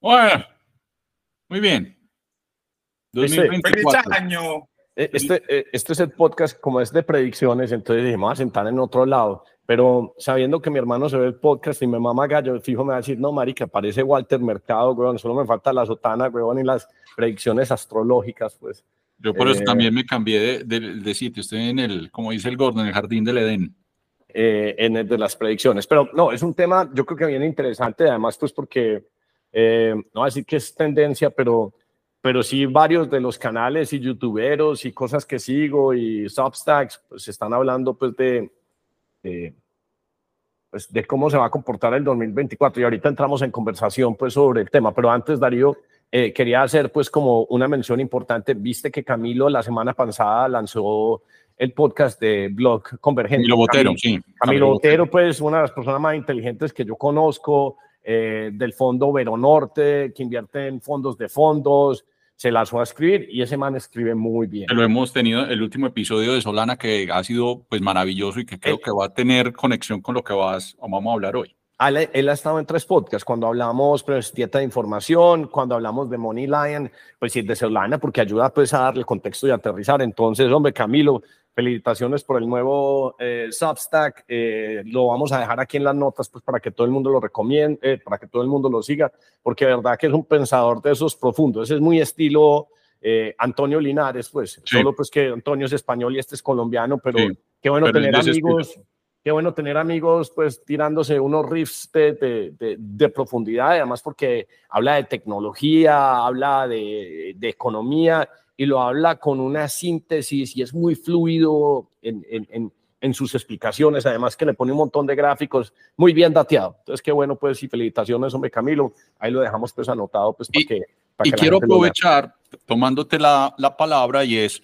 Bueno, muy bien. Este, ¡Feliz año! Eh, este, eh, este es el podcast como es de predicciones, entonces dijimos a sentar en otro lado. Pero sabiendo que mi hermano se ve el podcast y mi mamá gallo, fijo me va a decir, no, marica, parece Walter Mercado, weón, solo me falta la sotana, weón, y las predicciones astrológicas, pues. Yo por eso eh, también me cambié de, de, sitio, estoy en el, como dice el Gordon, en el jardín del Edén. en el de las predicciones. Pero no, es un tema, yo creo que viene interesante, además, pues porque, no voy a decir que es tendencia, pero pero sí varios de los canales y youtuberos y cosas que sigo y Substacks, pues están hablando pues de, pues de cómo se va a comportar el 2024 y ahorita entramos en conversación pues sobre el tema, pero antes Darío eh, quería hacer pues como una mención importante, viste que Camilo la semana pasada lanzó el podcast de Blog Convergente. Camilo Botero, sí. Camilo, Botero, pues una de las personas más inteligentes que yo conozco, eh, del fondo Vero Norte, que invierte en fondos de fondos, se las fue a escribir y ese man escribe muy bien. Lo hemos tenido el último episodio de Solana que ha sido pues maravilloso y que creo eh, que va a tener conexión con lo que vas, vamos a hablar hoy. Él, ha estado en tres podcasts, cuando hablamos pues dieta de información, cuando hablamos de Money Lion, pues sí, de Solana, porque ayuda pues a darle contexto y aterrizar. Entonces, hombre, Camilo, felicitaciones por el nuevo eh, Substack. Eh, lo vamos a dejar aquí en las notas pues para que todo el mundo lo recomiende, eh, para que todo el mundo lo siga, porque de verdad que es un pensador de esos profundos. Ese es muy estilo Antonio Linares, pues. Solo pues que Antonio es español y este es colombiano, pero qué bueno tener amigos. Qué bueno tener amigos, pues, tirándose unos riffs de, de, de, profundidad, además porque habla de tecnología, habla de, de economía y lo habla con una síntesis y es muy fluido en, en, en, sus explicaciones, además que le pone un montón de gráficos muy bien dateado. Entonces, qué bueno, pues, y felicitaciones, hombre Camilo, ahí lo dejamos pues anotado, pues, para y, que... y quiero aprovechar, tomándote la, la palabra, y es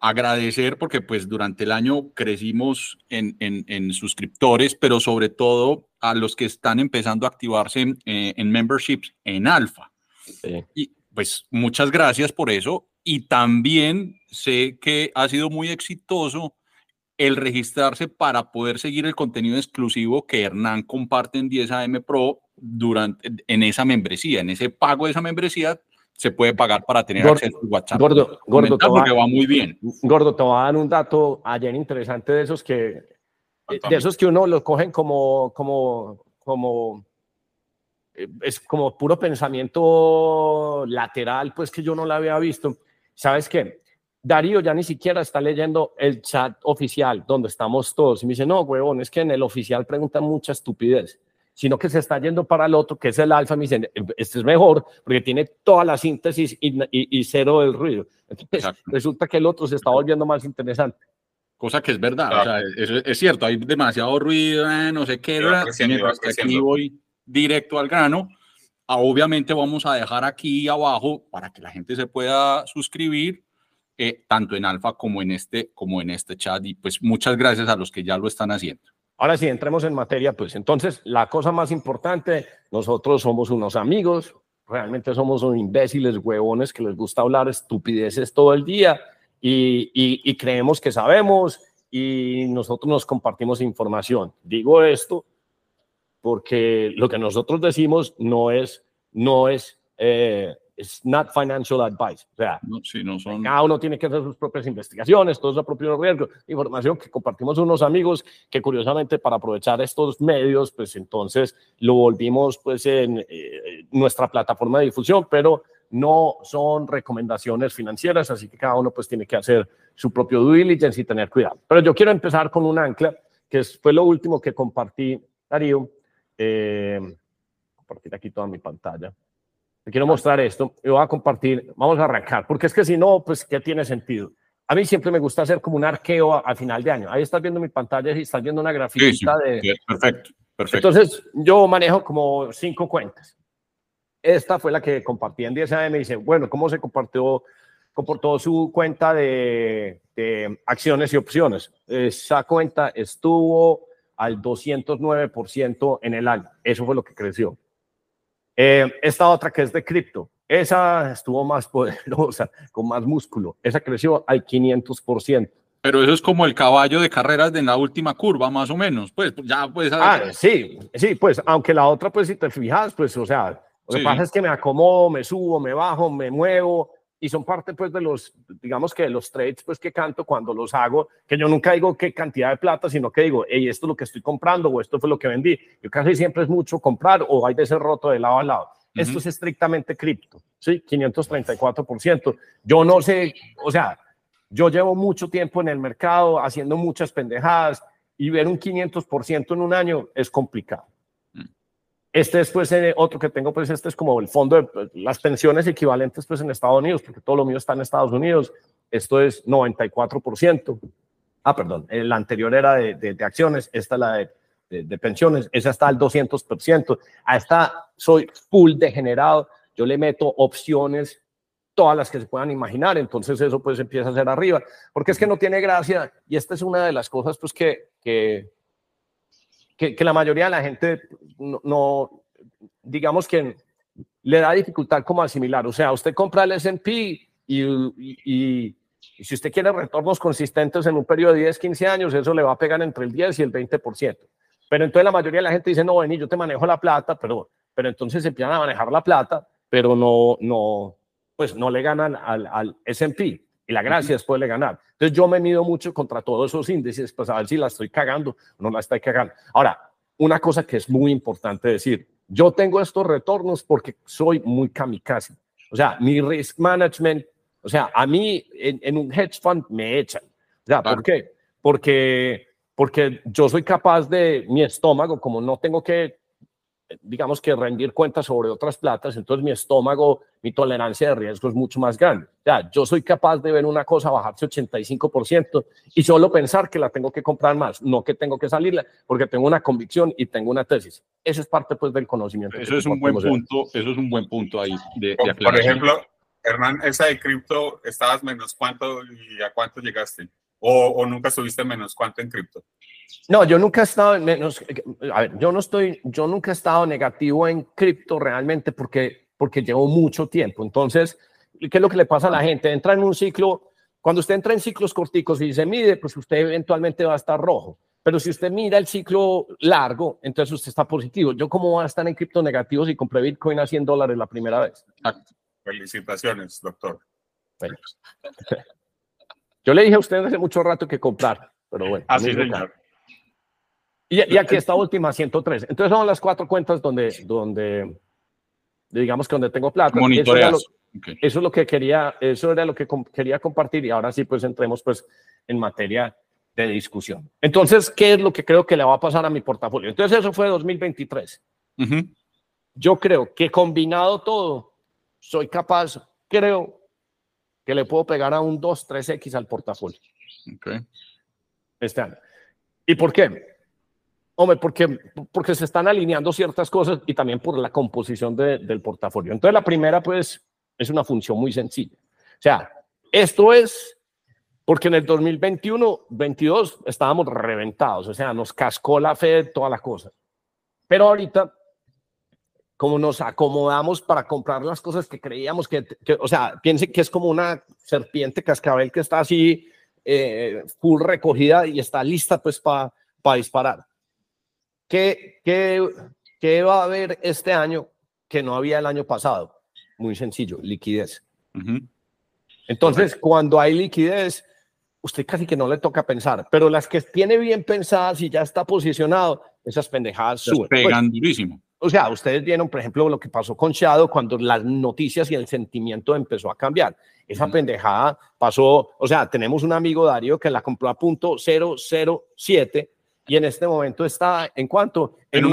agradecer porque pues durante el año crecimos en, en, en, suscriptores, pero sobre todo a los que están empezando a activarse en, eh, en memberships en alfa. Sí. Y pues muchas gracias por eso y también sé que ha sido muy exitoso el registrarse para poder seguir el contenido exclusivo que Hernán comparte en 10AM Pro durante, en esa membresía, en ese pago de esa membresía se puede pagar para tener acceso a WhatsApp. Gordo, gordo, te va, va muy bien. Gordo, te voy a dar un dato ayer interesante de esos que, de esos que uno los cogen como, como, como eh, es como puro pensamiento lateral, pues que yo no la había visto. ¿Sabes qué? Darío ya ni siquiera está leyendo el chat oficial donde estamos todos. Y me dice, no, huevón, es que en el oficial preguntan mucha estupidez, sino que se está yendo para el otro, que es el alfa. Me dicen, este es mejor porque tiene toda la síntesis y, y, cero del ruido. Entonces, resulta que el otro se está volviendo más interesante. Cosa que es verdad, o sea, es, es, cierto, hay demasiado ruido, eh, no sé qué, mientras que aquí voy directo al grano obviamente vamos a dejar aquí abajo para que la gente se pueda suscribir, eh, tanto en Alfa como en, este, como en este chat. Y pues muchas gracias a los que ya lo están haciendo. Ahora sí, entremos en materia, pues entonces la cosa más importante, nosotros somos unos amigos, realmente somos unos imbéciles, huevones que les gusta hablar estupideces todo el día y, y creemos que sabemos y nosotros nos compartimos información. Digo esto porque lo que nosotros decimos no es, no es, eh, es not financial advice. O sea, no, sí, no son... cada uno tiene que hacer sus propias investigaciones, todos su propio riesgo, información que compartimos unos amigos que curiosamente para aprovechar estos medios, pues entonces lo volvimos pues en eh, nuestra plataforma de difusión, pero no son recomendaciones financieras, así que cada uno pues tiene que hacer su propio due diligence y tener cuidado. Pero yo quiero empezar con un ancla, que fue lo último que compartí, Darío, eh, compartir aquí toda mi pantalla. Te quiero mostrar esto y voy a compartir. Vamos a arrancar, porque es que si no, pues, ¿qué tiene sentido? A mí siempre me gusta hacer como un arqueo al final de año. Ahí estás viendo mi pantalla y estás viendo una grafiquita de. perfecto, perfecto. Entonces, yo manejo como cinco cuentas. Esta fue la que compartí en 10 AM. Me dice, bueno, ¿cómo se compartió, comportó su cuenta de, de acciones y opciones? Esa cuenta estuvo al 209% en el año. Eso fue lo que creció. Eh, esta otra que es de cripto, esa estuvo más poderosa, con más músculo. Esa creció al 500%. Pero eso es como el caballo de carreras de la última curva, más o menos. Pues ya pues. Ah, sí, sí, pues aunque la otra, pues si te fijas, pues o sea, Lo que pasa es que me acomodo, me subo, me bajo, me muevo y son parte pues de los, digamos que de los trades pues que canto cuando los hago, que yo nunca digo qué cantidad de plata, sino que digo, hey, esto es lo que estoy comprando o esto fue lo que vendí. Yo casi siempre es mucho comprar o hay de ser roto de lado a lado. Esto es estrictamente cripto, ¿sí? 534%. Yo no sé, o sea, yo llevo mucho tiempo en el mercado haciendo muchas pendejadas y ver un 500% en un año es complicado. Este es pues eh, otro que tengo, pues este es como el fondo de pues, las pensiones equivalentes pues en Estados Unidos, porque todo lo mío está en Estados Unidos. Esto es 94%. Ah, perdón, el anterior era de, de, acciones, esta es la de, de, pensiones, esa está al 200%. A esta soy full degenerado, yo le meto opciones todas las que se puedan imaginar, entonces eso pues empieza a ser arriba, porque es que no tiene gracia y esta es una de las cosas pues que, que, que, la mayoría de la gente no, digamos que le da dificultad como asimilar, o sea, usted compra el S&P y, y, y, si usted quiere retornos consistentes en un periodo de 10, 15 años, eso le va a pegar entre el 10 y el 20%. Pero entonces la mayoría de la gente dice, no, vení, yo te manejo la plata, pero, pero entonces empiezan a manejar la plata, pero no, no, pues no le ganan al, al S&P y la gracia es poderle ganar. Entonces yo me mido mucho contra todos esos índices, pues a ver si la estoy cagando o no la estoy cagando. Ahora, una cosa que es muy importante decir, yo tengo estos retornos porque soy muy kamikaze. O sea, mi risk management, o sea, a mí en, un hedge fund me echan. O sea, ¿por qué? Porque, porque yo soy capaz de mi estómago, como no tengo que digamos que rendir cuentas sobre otras platas, entonces mi estómago, mi tolerancia de riesgo es mucho más grande. Ya, yo soy capaz de ver una cosa bajarse 85% y solo pensar que la tengo que comprar más, no que tengo que salirla, porque tengo una convicción y tengo una tesis. Eso es parte pues del conocimiento. Eso es un buen punto, eso es un buen punto ahí de, Por ejemplo, Hernán, esa de cripto, ¿estabas menos cuánto y a cuánto llegaste? ¿O, o nunca subiste menos cuánto en cripto? No, yo nunca he estado en menos, a ver, yo no estoy, yo nunca he estado negativo en cripto realmente porque, porque llevo mucho tiempo. Entonces, ¿qué es lo que le pasa a la gente? Entra en un ciclo, cuando usted entra en ciclos corticos y se mide, pues usted eventualmente va a estar rojo. Pero si usted mira el ciclo largo, entonces usted está positivo. Yo cómo voy a estar en cripto negativo si compré Bitcoin a 100 dólares la primera vez. Felicitaciones, doctor. Yo le dije a usted hace mucho rato que comprar, pero bueno. Así, señor. Y, aquí esta última, 103. Entonces son las cuatro cuentas donde, donde digamos que donde tengo plata. Eso, eso es lo que quería, eso era lo que quería compartir y ahora sí pues entremos pues en materia de discusión. Entonces, ¿qué es lo que creo que le va a pasar a mi portafolio? Entonces eso fue 2023. Yo creo que combinado todo, soy capaz, creo que le puedo pegar a un 2, 3X al portafolio. Okay. Este año. ¿Y por qué? Hombre, porque, porque se están alineando ciertas cosas y también por la composición del portafolio. Entonces, la primera, pues, es una función muy sencilla. O sea, esto es porque en el 2021, 22 estábamos reventados, o sea, nos cascó la fe toda la cosa. Pero ahorita, como nos acomodamos para comprar las cosas que creíamos que, o sea, piense que es como una serpiente cascabel que está así, eh, full recogida y está lista pues para disparar. ¿Qué, qué, va a haber este año que no había el año pasado? Muy sencillo, liquidez. Entonces, cuando hay liquidez, usted casi que no le toca pensar, pero las que tiene bien pensadas y ya está posicionado, esas pendejadas suben. Pues, pegan durísimo. O sea, ustedes vieron, por ejemplo, lo que pasó con Shadow cuando las noticias y el sentimiento empezó a cambiar. Esa pendejada pasó, o sea, tenemos un amigo Darío que la compró a punto 007 y en este momento está en cuánto? En,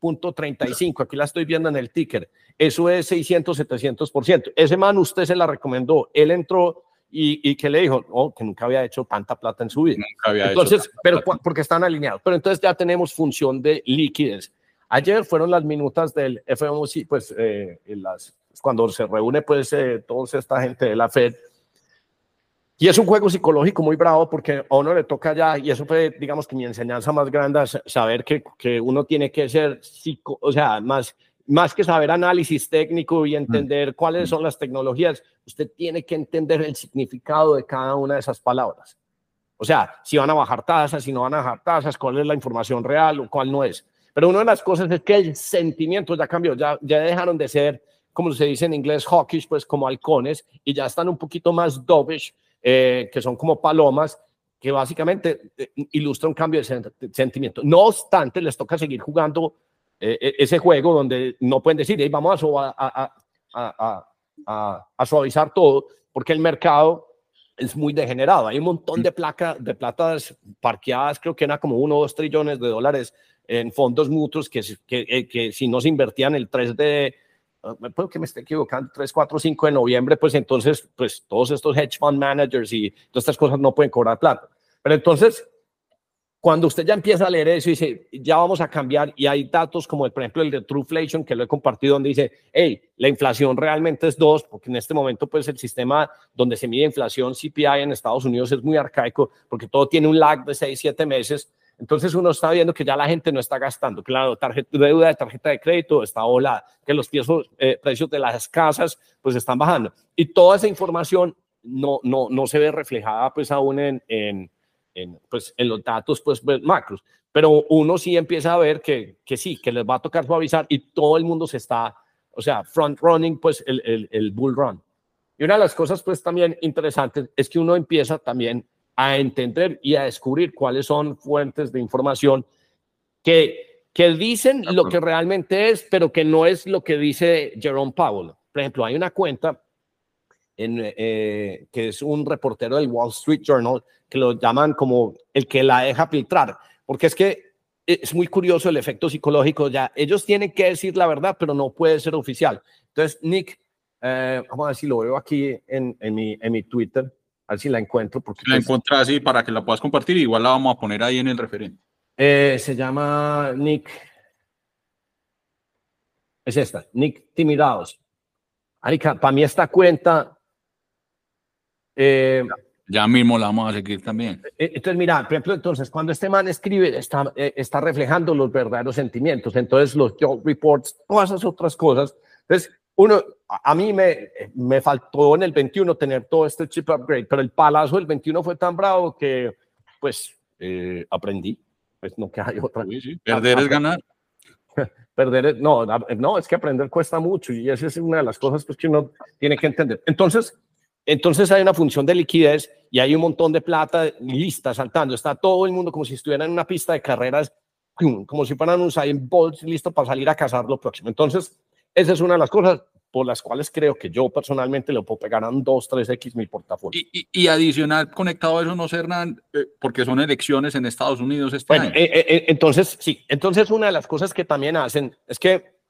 1.35. Aquí la estoy viendo en el ticker. Eso es 600, 700%. Ese man usted se la recomendó. Él entró y, y que le dijo, oh, que nunca había hecho tanta plata en su vida. Nunca había entonces, pero porque están alineados. Pero entonces ya tenemos función de liquidez. Ayer fueron las minutas del FOMC, pues eh, las, cuando se reúne pues eh, toda esta gente de la Fed y es un juego psicológico muy bravo porque a uno le toca ya, y eso fue, digamos que mi enseñanza más grande, saber que, que uno tiene que ser psico, o sea, más, más que saber análisis técnico y entender mm. cuáles son las tecnologías, usted tiene que entender el significado de cada una de esas palabras. O sea, si van a bajar tasas, si no van a bajar tasas, cuál es la información real o cuál no es. Pero una de las cosas es que el sentimiento ya cambió, ya, ya dejaron de ser, como se dice en inglés, hawkish, pues como halcones, y ya están un poquito más dovish, eh, que son como palomas, que básicamente eh, ilustra un cambio de sentimiento. No obstante, les toca seguir jugando eh, e-, ese juego donde no pueden decir, vamos a, a, a, suavizar todo, porque el mercado es muy degenerado. Hay un montón de, placa, de platas parqueadas, creo que era como uno o dos trillones de dólares en fondos mutuos que, que, eh, que si no se invertían el 3 de, puedo que me esté equivocando, 3, 4, 5 de noviembre, pues entonces, pues todos estos hedge fund managers y todas estas cosas no pueden cobrar plata. Pero entonces, cuando usted ya empieza a leer eso y dice, ya vamos a cambiar, y hay datos como, el, por ejemplo, el de Trueflation, que lo he compartido, donde dice, hey, la inflación realmente es dos, porque en este momento, pues el sistema donde se mide inflación CPI en Estados Unidos es muy arcaico, porque todo tiene un lag de seis, siete meses. Entonces uno está viendo que ya la gente no está gastando, la tarjeta, deuda de tarjeta de crédito está volada, que los precios, eh, precios de las casas pues están bajando. Y toda esa información no, no, no se ve reflejada pues aún en, en en, pues, en los datos pues, pues, macros. Pero uno sí empieza a ver que, que sí, que les va a tocar suavizar y todo el mundo se está, o sea, front running pues el, el, el bull run. Y una de las cosas pues también interesantes es que uno empieza también a entender y a descubrir cuáles son fuentes de información que, que dicen lo que realmente es, pero que no es lo que dice Jerome Powell. Por ejemplo, hay una cuenta en, eh, que es un reportero del Wall Street Journal, que lo llaman como el que la deja filtrar, porque es que es muy curioso el efecto psicológico, ya ellos tienen que decir la verdad, pero no puede ser oficial. Entonces, Nick, eh, vamos a ver si lo veo aquí en, en, mi, en mi Twitter, a ver si la encuentro. Porque la pues encuentras así para que la puedas compartir, igual la vamos a poner ahí en el referente. Eh, se llama Nick, es esta, Nick Timidados. Para mí esta cuenta eh, ya mismo la vamos a seguir también. Eh, entonces, mira, por ejemplo, entonces, cuando este man escribe, está, está reflejando los verdaderos sentimientos. Entonces, los job reports, todas esas otras cosas. Entonces, uno, a mí me, me faltó en el 21 tener todo este chip upgrade, pero el palazo del 21 fue tan bravo que, pues, aprendí. Pues no que hay otra. Perder es ganar. Perder, no, no, es que aprender cuesta mucho y esa es una de las cosas pues, que uno tiene que entender. Entonces, entonces hay una función de liquidez y hay un montón de plata lista saltando. Está todo el mundo como si estuviera en una pista de carreras, como si fueran un Usain Bolt listo para salir a cazar lo próximo. Entonces, esa es una de las cosas por las cuales creo que yo personalmente le puedo pegar a un 2, 3X mi portafolio. Y, adicional, conectado a eso, no sé, Hernán, eh, porque son elecciones en Estados Unidos este bueno, eh, eh, entonces, sí, entonces una de las cosas que también hacen es que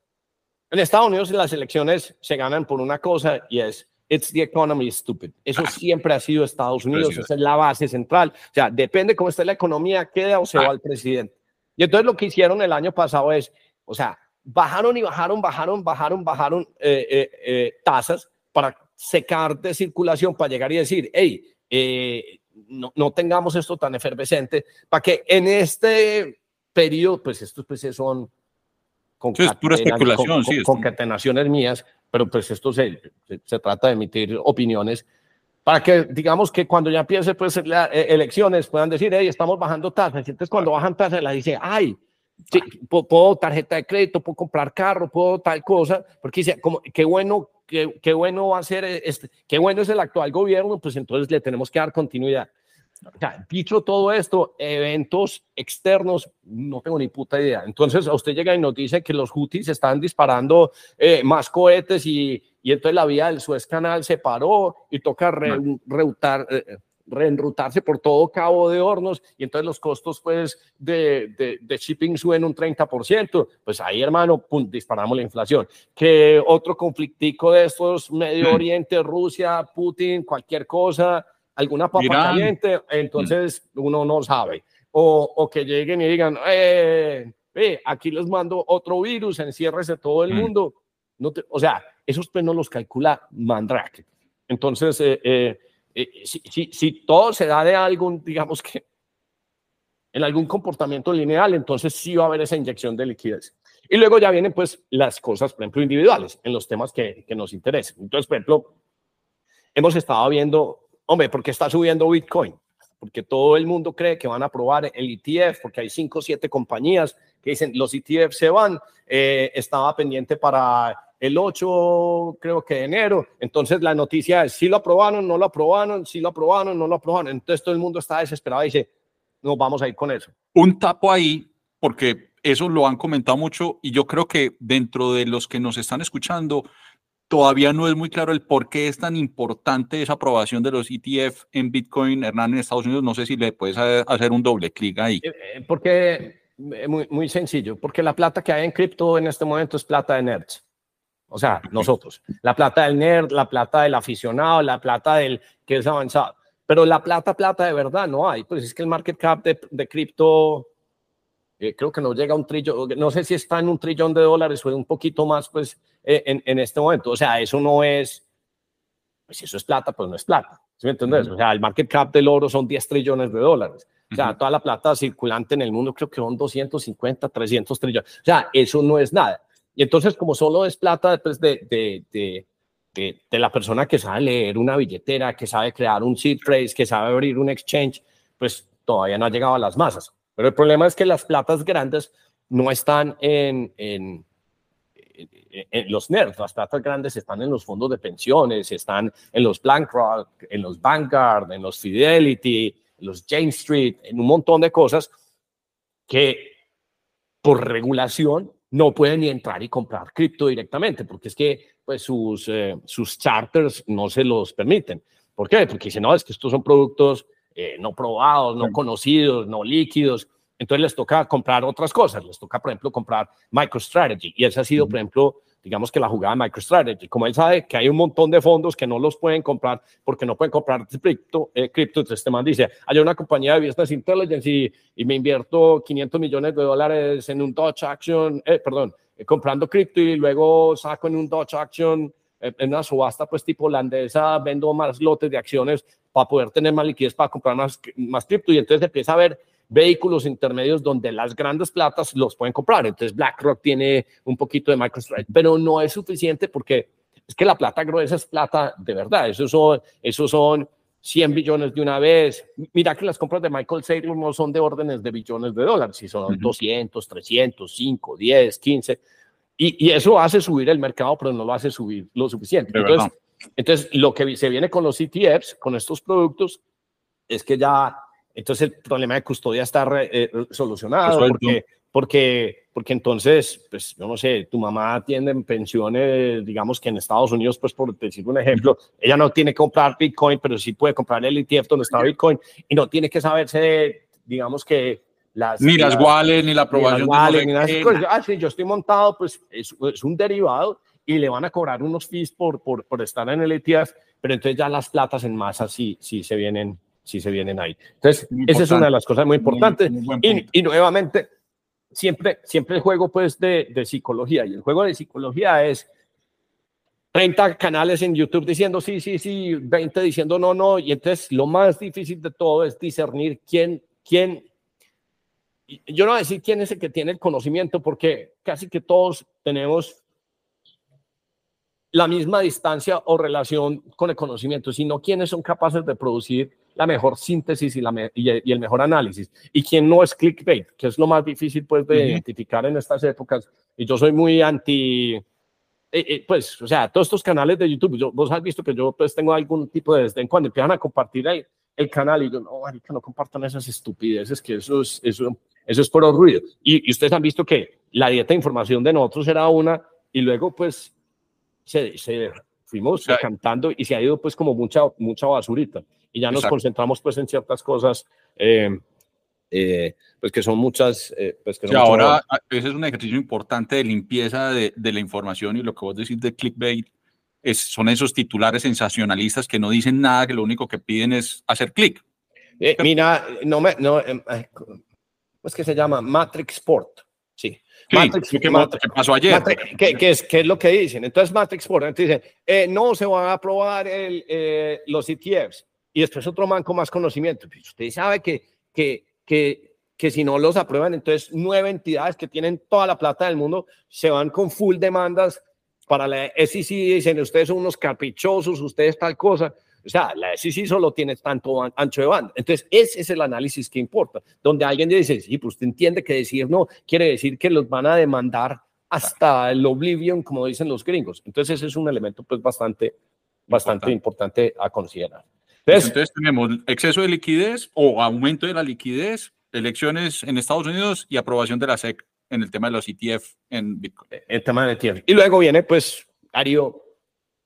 en Estados Unidos las elecciones se ganan por una cosa y es It's the economy stupid. Eso ah. siempre ha sido Estados Unidos, esa es la base central. O sea, depende cómo esté la economía, queda o se ah. va el presidente. Y entonces lo que hicieron el año pasado es, o sea, bajaron y bajaron, bajaron, bajaron, bajaron eh, eh, eh, tasas para secar de circulación, para llegar y decir, hey, no, no, tengamos esto tan efervescente, para que en este periodo, pues estos pues son es pura especulación, sí, concatenaciones mías, pero pues esto se, se, trata de emitir opiniones para que digamos que cuando ya empiece pues las eh, elecciones puedan decir, hey, estamos bajando tasas. Entonces cuando bajan tasas, la dice, ay, puedo tarjeta de crédito, puedo comprar carro, puedo tal cosa, porque dice, como, qué bueno, qué, qué bueno va a ser, este, qué bueno es el actual gobierno, pues entonces le tenemos que dar continuidad. O sea, dicho todo esto, eventos externos, no tengo ni puta idea. Entonces, a usted llega y nos dice que los Houthis están disparando eh, más cohetes y, y, entonces la vía del Suez Canal se paró y toca reutar, eh, reenrutarse por todo Cabo de Hornos y entonces los costos pues de, de, de shipping suben un 30%. Pues ahí, hermano, pum, disparamos la inflación. Que otro conflictico de estos, Medio Oriente, Rusia, Putin, cualquier cosa alguna papa caliente, entonces uno no sabe. O, o, que lleguen y digan, eh, eh, aquí les mando otro virus, enciérrese todo el mm. mundo. No o sea, esos pues no los calcula Mandrake. Entonces, eh, eh, si, si, todo se da de algún, digamos que en algún comportamiento lineal, entonces sí va a haber esa inyección de liquidez. Y luego ya vienen pues las cosas, por ejemplo, individuales, en los temas que, nos interesan. Entonces, por ejemplo, hemos estado viendo Hombre, porque está subiendo Bitcoin, porque todo el mundo cree que van a aprobar el ETF, porque hay cinco o siete compañías que dicen los ETF se van, eh, estaba pendiente para el 8, creo que de enero. Entonces la noticia es, si lo aprobaron, no lo aprobaron, si lo aprobaron, no lo aprobaron. Entonces todo el mundo está desesperado y dice, nos vamos a ir con eso. Un tapo ahí, porque eso lo han comentado mucho y yo creo que dentro de los que nos están escuchando, todavía no es muy claro el por qué es tan importante esa aprobación de los ETF en Bitcoin, Hernán, en Estados Unidos. No sé si le puedes hacer un doble clic ahí. Eh, eh, porque, eh, muy, muy sencillo, porque la plata que hay en cripto en este momento es plata de nerds. O sea, nosotros. La plata del nerd, la plata del aficionado, la plata del que es avanzado. Pero la plata, plata de verdad no hay. Pues es que el market cap de, de cripto eh, creo que no llega a un trillón, no sé si está en un trillón de dólares o un poquito más, pues, eh, en, en, este momento. O sea, eso no es, pues si eso es plata, pues no es plata. ¿Sí me entiendes? O sea, el market cap del oro son 10 trillones de dólares. O sea, toda la plata circulante en el mundo creo que son 250, 300 trillones. O sea, eso no es nada. Y entonces, como solo es plata después de, de, de, de, de la persona que sabe leer una billetera, que sabe crear un seed phrase, que sabe abrir un exchange, pues todavía no ha llegado a las masas. Pero el problema es que las platas grandes no están en, en, en, los NERDs, las platas grandes están en los fondos de pensiones, están en los BlackRock, en los Vanguard, en los Fidelity, en los Jane Street, en un montón de cosas que por regulación no pueden ni entrar y comprar cripto directamente, porque es que pues, sus, eh, sus charters no se los permiten. ¿Por qué? Porque dicen, no, es que estos son productos eh, no probados, no conocidos, no líquidos. Entonces les toca comprar otras cosas, les toca, por ejemplo, comprar MicroStrategy. Y esa ha sido, por ejemplo, digamos que la jugada de MicroStrategy. Como él sabe que hay un montón de fondos que no los pueden comprar porque no pueden comprar cripto, eh, cripto entonces este man dice, hay una compañía de Business Intelligence y, y, me invierto 500 millones de dólares en un Dodge Action, eh, perdón, comprando cripto y luego saco en un Dodge Action en una subasta pues tipo holandesa, vendo más lotes de acciones para poder tener más liquidez para comprar más, más cripto y entonces empieza a haber vehículos intermedios donde las grandes platas los pueden comprar. Entonces BlackRock tiene un poquito de MicroStrategy, pero no es suficiente porque es que la plata gruesa es plata de verdad. Esos son, esos son 100 billones de una vez. Mira que las compras de Michael Saylor no son de órdenes de billones de dólares, si son 200, 300, 5, 10, 15. Y, y, eso hace subir el mercado, pero no lo hace subir lo suficiente. Entonces, entonces, lo que se viene con los ETFs, con estos productos, es que ya, entonces el problema de custodia está eh, solucionado, porque, porque, porque entonces, pues yo no sé, tu mamá tiene pensiones, digamos que en Estados Unidos, pues por decir un ejemplo, ella no tiene que comprar Bitcoin, pero sí puede comprar el ETF donde está Bitcoin y no tiene que saberse, digamos que las, ni las, wallets, ni la aprobación. Ni las ah, sí, yo estoy montado, pues es, es un derivado y le van a cobrar unos fees por, por, por estar en el ETF, pero entonces ya las platas en masa sí, sí se vienen sí se vienen ahí. Entonces, esa es una de las cosas muy importantes. y, y, nuevamente, siempre, siempre el juego pues de, de, psicología, y el juego de psicología es 30 canales en YouTube diciendo sí, sí, sí, 20 diciendo no, no, y entonces lo más difícil de todo es discernir quién, quién, yo no voy a decir quién es el que tiene el conocimiento, porque casi que todos tenemos la misma distancia o relación con el conocimiento, sino quienes son capaces de producir la mejor síntesis y, la y, el mejor análisis. Y quien no es clickbait, que es lo más difícil pues de identificar en estas épocas. Y yo soy muy anti, eh, eh, pues, o sea, todos estos canales de YouTube, yo, vos has visto que yo pues tengo algún tipo de desdén cuando empiezan a compartir el, el canal y yo, no, que no compartan esas estupideces, que eso es, eso, eso es por ruido. Y, y ustedes han visto que la dieta de información de nosotros era una y luego pues se, fuimos cantando y se ha ido pues como mucha, mucha basurita. Y ya nos concentramos pues en ciertas cosas, eh, eh, pues que son muchas. Eh, pues que ahora ese es un ejercicio importante de limpieza de, de, la información y lo que vos decís de clickbait es, son esos titulares sensacionalistas que no dicen nada, que lo único que piden es hacer clic. mira, no me, no, em, ¿cómo es que se llama? Matrix Sport. Sí, Matrix, ¿qué, pasó ayer? ¿qué, es, ¿qué, es, lo que dicen? Entonces Matrix por dicen, eh, no se van a aprobar el, eh, los ETFs. Y después otro man con más conocimiento. Pues usted sabe que, que, que, que si no los aprueban, entonces nueve entidades que tienen toda la plata del mundo se van con full demandas para la SEC. Dicen, ustedes son unos caprichosos, ustedes tal cosa. O sea, la SEC solo tiene tanto ancho de banda. Entonces, ese es el análisis que importa, donde alguien dice, sí, pues usted entiende que decir no quiere decir que los van a demandar hasta el oblivion, como dicen los gringos. Entonces, ese es un elemento pues bastante, bastante importante a considerar. Entonces, Entonces, tenemos exceso de liquidez o aumento de la liquidez, elecciones en Estados Unidos y aprobación de la SEC en el tema de los ETF en Bitcoin. El tema de ETF. Y luego viene, pues, Ario,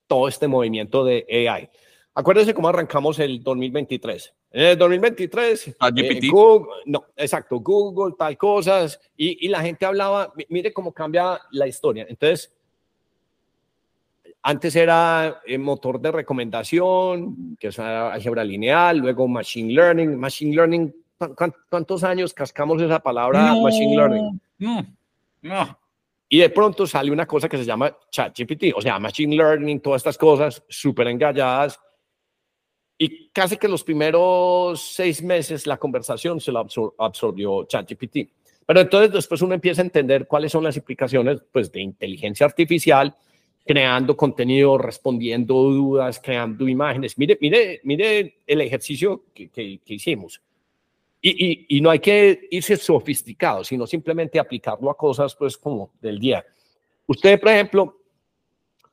todo este movimiento de AI. Acuérdense cómo arrancamos el 2023. En el 2023, ah, eh, Google, no, exacto, Google, tal cosas, y, y, la gente hablaba, mire cómo cambia la historia. Entonces, antes era el motor de recomendación, que es álgebra lineal, luego machine learning. Machine learning, ¿cuántos años cascamos esa palabra machine learning? No, no. Y de pronto sale una cosa que se llama ChatGPT, o sea, Machine Learning, todas estas cosas súper engalladas. Y casi que los primeros seis meses la conversación se la absorbió ChatGPT. Pero entonces después uno empieza a entender cuáles son las implicaciones pues, de inteligencia artificial, creando contenido, respondiendo dudas, creando imágenes. Mire, mire, mire el ejercicio que, que, que hicimos. Y, no hay que irse sofisticado, sino simplemente aplicarlo a cosas pues como del día. Usted, por ejemplo,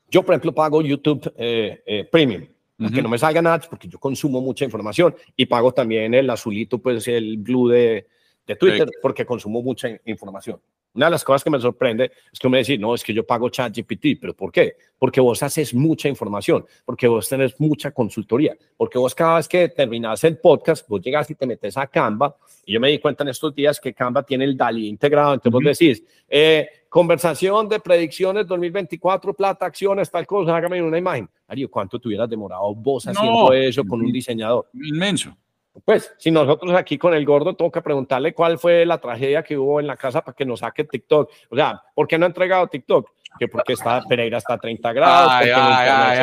yo por ejemplo pago YouTube eh, eh, Premium, que no me salgan ads porque yo consumo mucha información y pago también el azulito, pues el blue de, de Twitter, porque consumo mucha información. Una de las cosas que me sorprende es que me decís, no, es que yo pago ChatGPT, pero ¿por qué? Porque vos haces mucha información, porque vos tenés mucha consultoría, porque vos cada vez que terminas el podcast, vos llegas y te metes a Canva, y yo me di cuenta en estos días que Canva tiene el DALI integrado, entonces vos decís, eh, conversación de predicciones 2024, plata, acciones, tal cosa, hágame una imagen. Mario, ¿cuánto te hubieras demorado vos haciendo eso con un diseñador? Inmenso. Pues, si nosotros aquí con el gordo tengo que preguntarle cuál fue la tragedia que hubo en la casa para que nos saque TikTok. O sea, ¿por qué no ha entregado TikTok? Que porque está, Pereira está a 30 grados. Ay, ay, ay,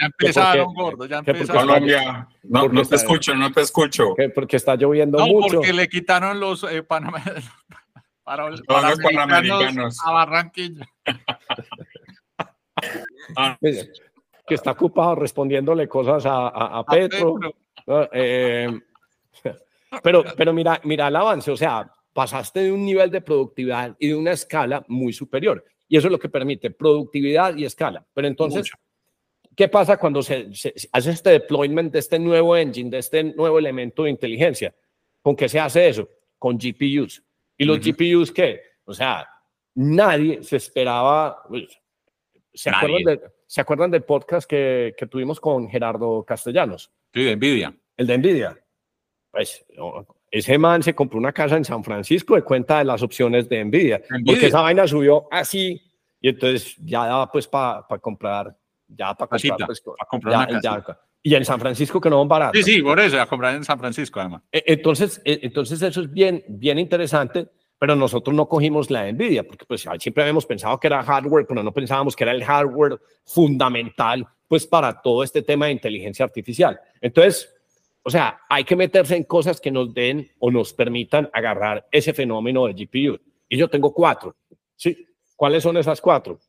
ya empezaron, gordo, ya empezaron. Colombia, no, no te escucho, no te escucho. Que porque está lloviendo mucho. porque le quitaron los eh, Panamá, para, los panamericanos a Barranquilla. ah. Que está ocupado respondiéndole cosas a, a, a Petro. A Eh, pero, pero mira, mira el avance, o sea, pasaste de un nivel de productividad y de una escala muy superior. Y eso es lo que permite productividad y escala. Pero entonces, ¿qué pasa cuando se, hace este deployment de este nuevo engine, de este nuevo elemento de inteligencia? ¿Con qué se hace eso? Con GPUs. ¿Y los GPUs qué? O sea, nadie se esperaba. Pues, ¿Se, acuerdan, ¿Se acuerdan del podcast que, que tuvimos con Gerardo Castellanos? Sí, de Nvidia. El de Nvidia. Pues ese man se compró una casa en San Francisco de cuenta de las opciones de Nvidia, porque esa vaina subió así y entonces ya daba pues para comprar, ya para comprar, pues, comprar una y en San Francisco que no van barato. Sí, sí, por eso, a comprar en San Francisco además. E, entonces, e, entonces eso es bien, bien interesante, pero nosotros no cogimos la Nvidia, porque pues siempre habíamos pensado que era hardware, pero no pensábamos que era el hardware fundamental pues para todo este tema de inteligencia artificial. Entonces, o sea, hay que meterse en cosas que nos den o nos permitan agarrar ese fenómeno de GPU. Y yo tengo cuatro. ¿sí? ¿Cuáles son esas cuatro?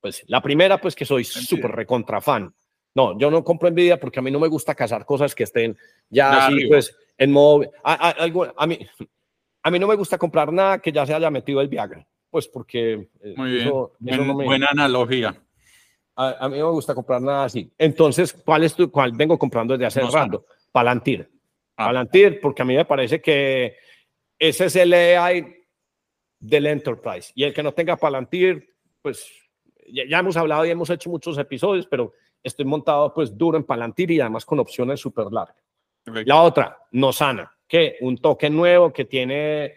Pues la primera, pues que soy súper recontra fan. No, yo no compro Nvidia porque a mí no me gusta cazar cosas que estén ya así, pues, en modo... A, a, mí, a mí no me gusta comprar nada que ya se haya metido el Viagra. Pues porque... Eh, Muy bien. Buena analogía a, mí no me gusta comprar nada así. Entonces, ¿cuál es tu, cuál vengo comprando desde hace rato? Palantir. Ah. Palantir, porque a mí me parece que ese es el AI del enterprise. Y el que no tenga Palantir, pues ya, hemos hablado y hemos hecho muchos episodios, pero estoy montado pues duro en Palantir y además con opciones súper largas. La otra, Nosana, que un toque nuevo que tiene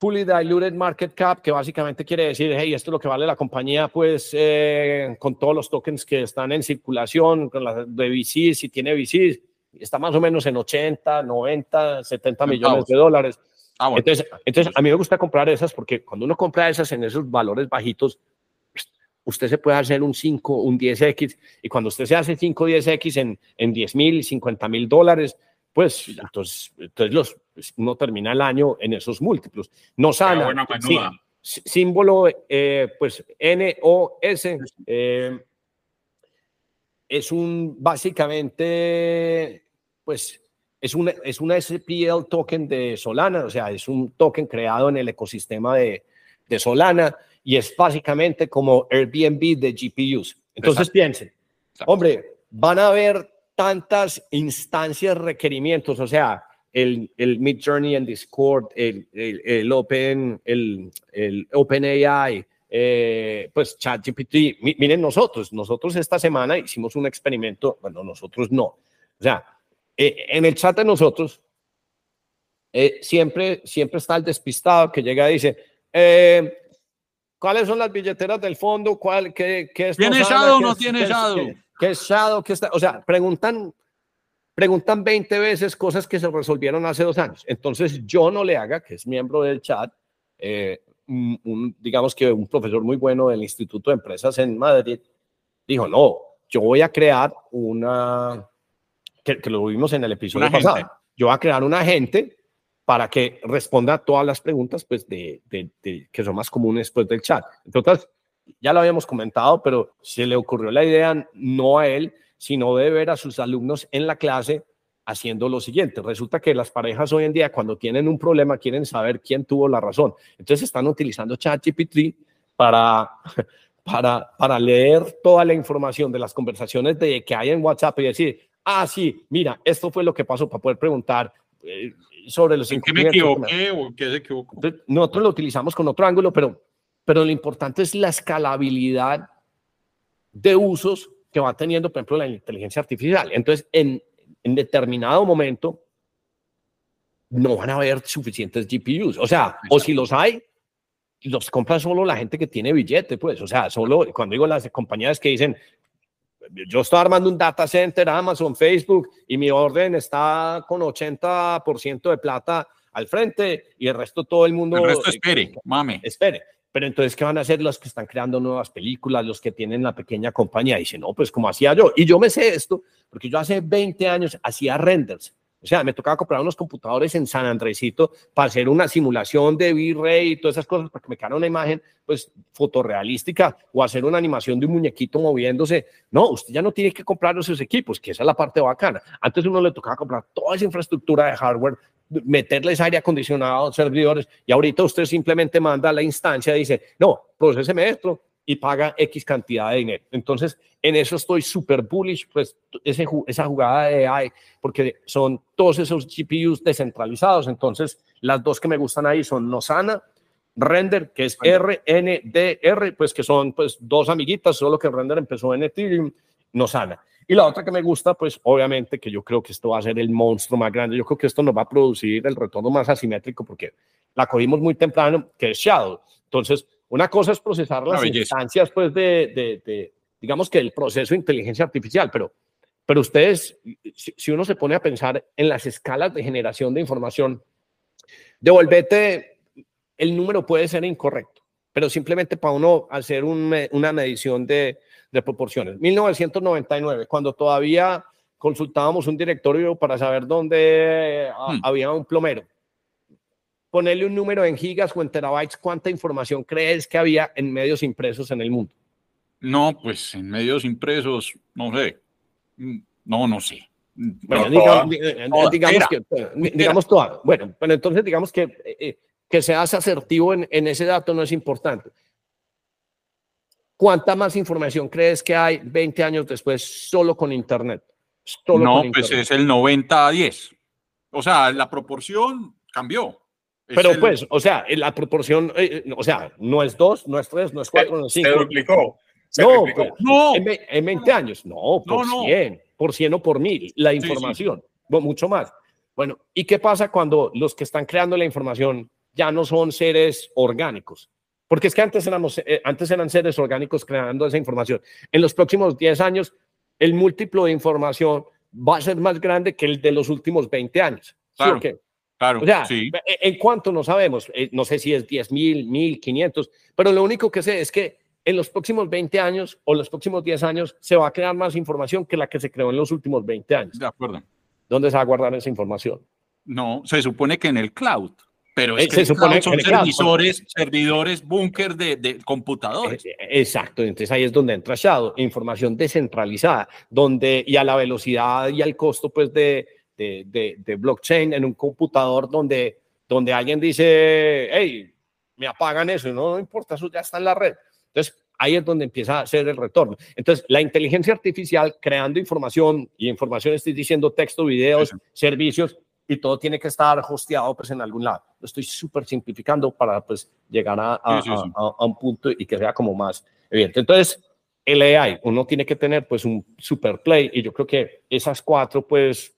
fully diluted market cap, que básicamente quiere decir, hey, esto es lo que vale la compañía, pues, eh, con todos los tokens que están en circulación, con la de VCs, si tiene VCs, está más o menos en 80, 90, 70 millones de dólares. Ah, entonces, entonces, a mí me gusta comprar esas porque cuando uno compra esas en esos valores bajitos, usted se puede hacer un 5, un 10X, y cuando usted se hace 5, 10X en, en 10 mil, 50 mil dólares, pues entonces, entonces los, pues, uno termina el año en esos múltiplos. No sana. símbolo, eh, pues N-O-S. Eh, es un, básicamente, pues, es una, es una SPL token de Solana, o sea, es un token creado en el ecosistema de, de Solana y es básicamente como Airbnb de GPUs. Entonces piensen, hombre, van a haber tantas instancias, requerimientos, o sea, el, el Mid Journey en Discord, el, el, el Open, el, el OpenAI, eh, pues ChatGPT, miren nosotros, nosotros esta semana hicimos un experimento, bueno, nosotros no, o sea, eh, en el chat de nosotros eh, siempre, siempre está el despistado que llega y dice, ¿cuáles son las billeteras del fondo? ¿Cuál, qué, qué es ¿Tiene Shadow o no tiene Shadow? ¿Qué, es Shadow? ¿Qué está? O sea, preguntan preguntan 20 veces cosas que se resolvieron hace dos años. Entonces, yo no le haga, que es miembro del chat, eh, un, digamos que un profesor muy bueno del Instituto de Empresas en Madrid, dijo, no, yo voy a crear una, que, lo vimos en el episodio pasado, yo voy a crear un agente para que responda a todas las preguntas pues, de, que son más comunes después del chat. Entonces, ya lo habíamos comentado, pero se le ocurrió la idea no a él, sino de ver a sus alumnos en la clase haciendo lo siguiente. Resulta que las parejas hoy en día, cuando tienen un problema, quieren saber quién tuvo la razón. Entonces están utilizando ChatGPT para, para, para leer toda la información de las conversaciones de, que hay en WhatsApp y decir, ah, sí, mira, esto fue lo que pasó para poder preguntar eh, sobre los ¿En qué me equivoqué o qué se equivocó? Nosotros lo utilizamos con otro ángulo, pero, pero lo importante es la escalabilidad de usos que va teniendo, por ejemplo, la inteligencia artificial. Entonces, en, en determinado momento, no van a haber suficientes GPUs. O sea, o si los hay, los compra solo la gente que tiene billete, pues. O sea, solo cuando digo las compañías que dicen, yo estoy armando un data center, Amazon, Facebook, y mi orden está con 80% de plata al frente y el resto todo el mundo... El resto espere, mame. Espere. Pero entonces, ¿qué van a hacer los que están creando nuevas películas, los que tienen la pequeña compañía? Dicen, no, pues como hacía yo. Y yo me sé esto, porque yo hace 20 años hacía renders. O sea, me tocaba comprar unos computadores en San Andresito para hacer una simulación de V-Ray y todas esas cosas para que me quedara una imagen, pues, fotorrealística o hacer una animación de un muñequito moviéndose. No, usted ya no tiene que comprar esos equipos, que esa es la parte bacana. Antes uno le tocaba comprar toda esa infraestructura de hardware meterles aire acondicionado, servidores, y ahorita usted simplemente manda la instancia y dice, no, proceseme esto y paga X cantidad de dinero. Entonces, en eso estoy súper bullish, pues ese, esa jugada de AI, porque son todos esos GPUs descentralizados. Entonces, las dos que me gustan ahí son Nosana, Render, que es RNDR, pues que son pues dos amiguitas, solo que Render empezó en Ethereum, Nosana. Y la otra que me gusta, pues obviamente que yo creo que esto va a ser el monstruo más grande. Yo creo que esto nos va a producir el retorno más asimétrico porque la cogimos muy temprano, que es Shadow. Entonces, una cosa es procesar las instancias, pues, de, de, digamos que el proceso de inteligencia artificial, pero, pero ustedes, si, si, uno se pone a pensar en las escalas de generación de información, devolvete, el número puede ser incorrecto, pero simplemente para uno hacer un, una medición de, de proporciones. 1999, cuando todavía consultábamos un directorio para saber dónde ah, hmm. había un plomero. Ponerle un número en gigas o en terabytes, ¿cuánta información crees que había en medios impresos en el mundo? No, pues en medios impresos, no sé. No, no sé. Bueno, digamos, digamos, que, digamos toda. Bueno, pero entonces digamos que, eh, eh, que seas asertivo en, en ese dato no es importante. ¿Cuánta más información crees que hay 20 años después solo con Internet? no, pues es el 90 a 10. O sea, la proporción cambió. Pero pues, o sea, la proporción, eh, o sea, no es 2, no es 3, no es 4, no es 5. Se duplicó. no, pues, no. En, 20 años, no, por 100, por 100 o por 1000, la información, mucho más. Bueno, ¿y qué pasa cuando los que están creando la información ya no son seres orgánicos? Porque es que antes, éramos, eh, antes eran seres orgánicos creando esa información. En los próximos 10 años, el múltiplo de información va a ser más grande que el de los últimos 20 años. Claro, claro. O sea, e, ¿en cuánto no sabemos? Eh, no sé si es 10 mil, 1500, pero lo único que sé es que en los próximos 20 años o los próximos 10 años se va a crear más información que la que se creó en los últimos 20 años. De acuerdo. ¿Dónde se va a guardar esa información? No, se supone que en el cloud Pero es Eh, que se supone son que servidores, servidores búnker de, de computadores. Eh, Exacto, entonces ahí es donde entra Shadow, información descentralizada, donde y a la velocidad y al costo pues de, de, de- de blockchain en un computador donde, donde alguien dice, hey, me apagan eso, no, no importa, eso ya está en la red. Entonces ahí es donde empieza a ser el retorno. Entonces la inteligencia artificial creando información y información estoy diciendo texto, videos, Sí, servicios y todo tiene que estar hosteado pues en algún lado. Lo estoy súper simplificando para pues llegar a, a- Sí, sí, sí. a- a- un punto y que sea como más evidente. Entonces, el AI, uno tiene que tener pues un super play y yo creo que esas cuatro pues,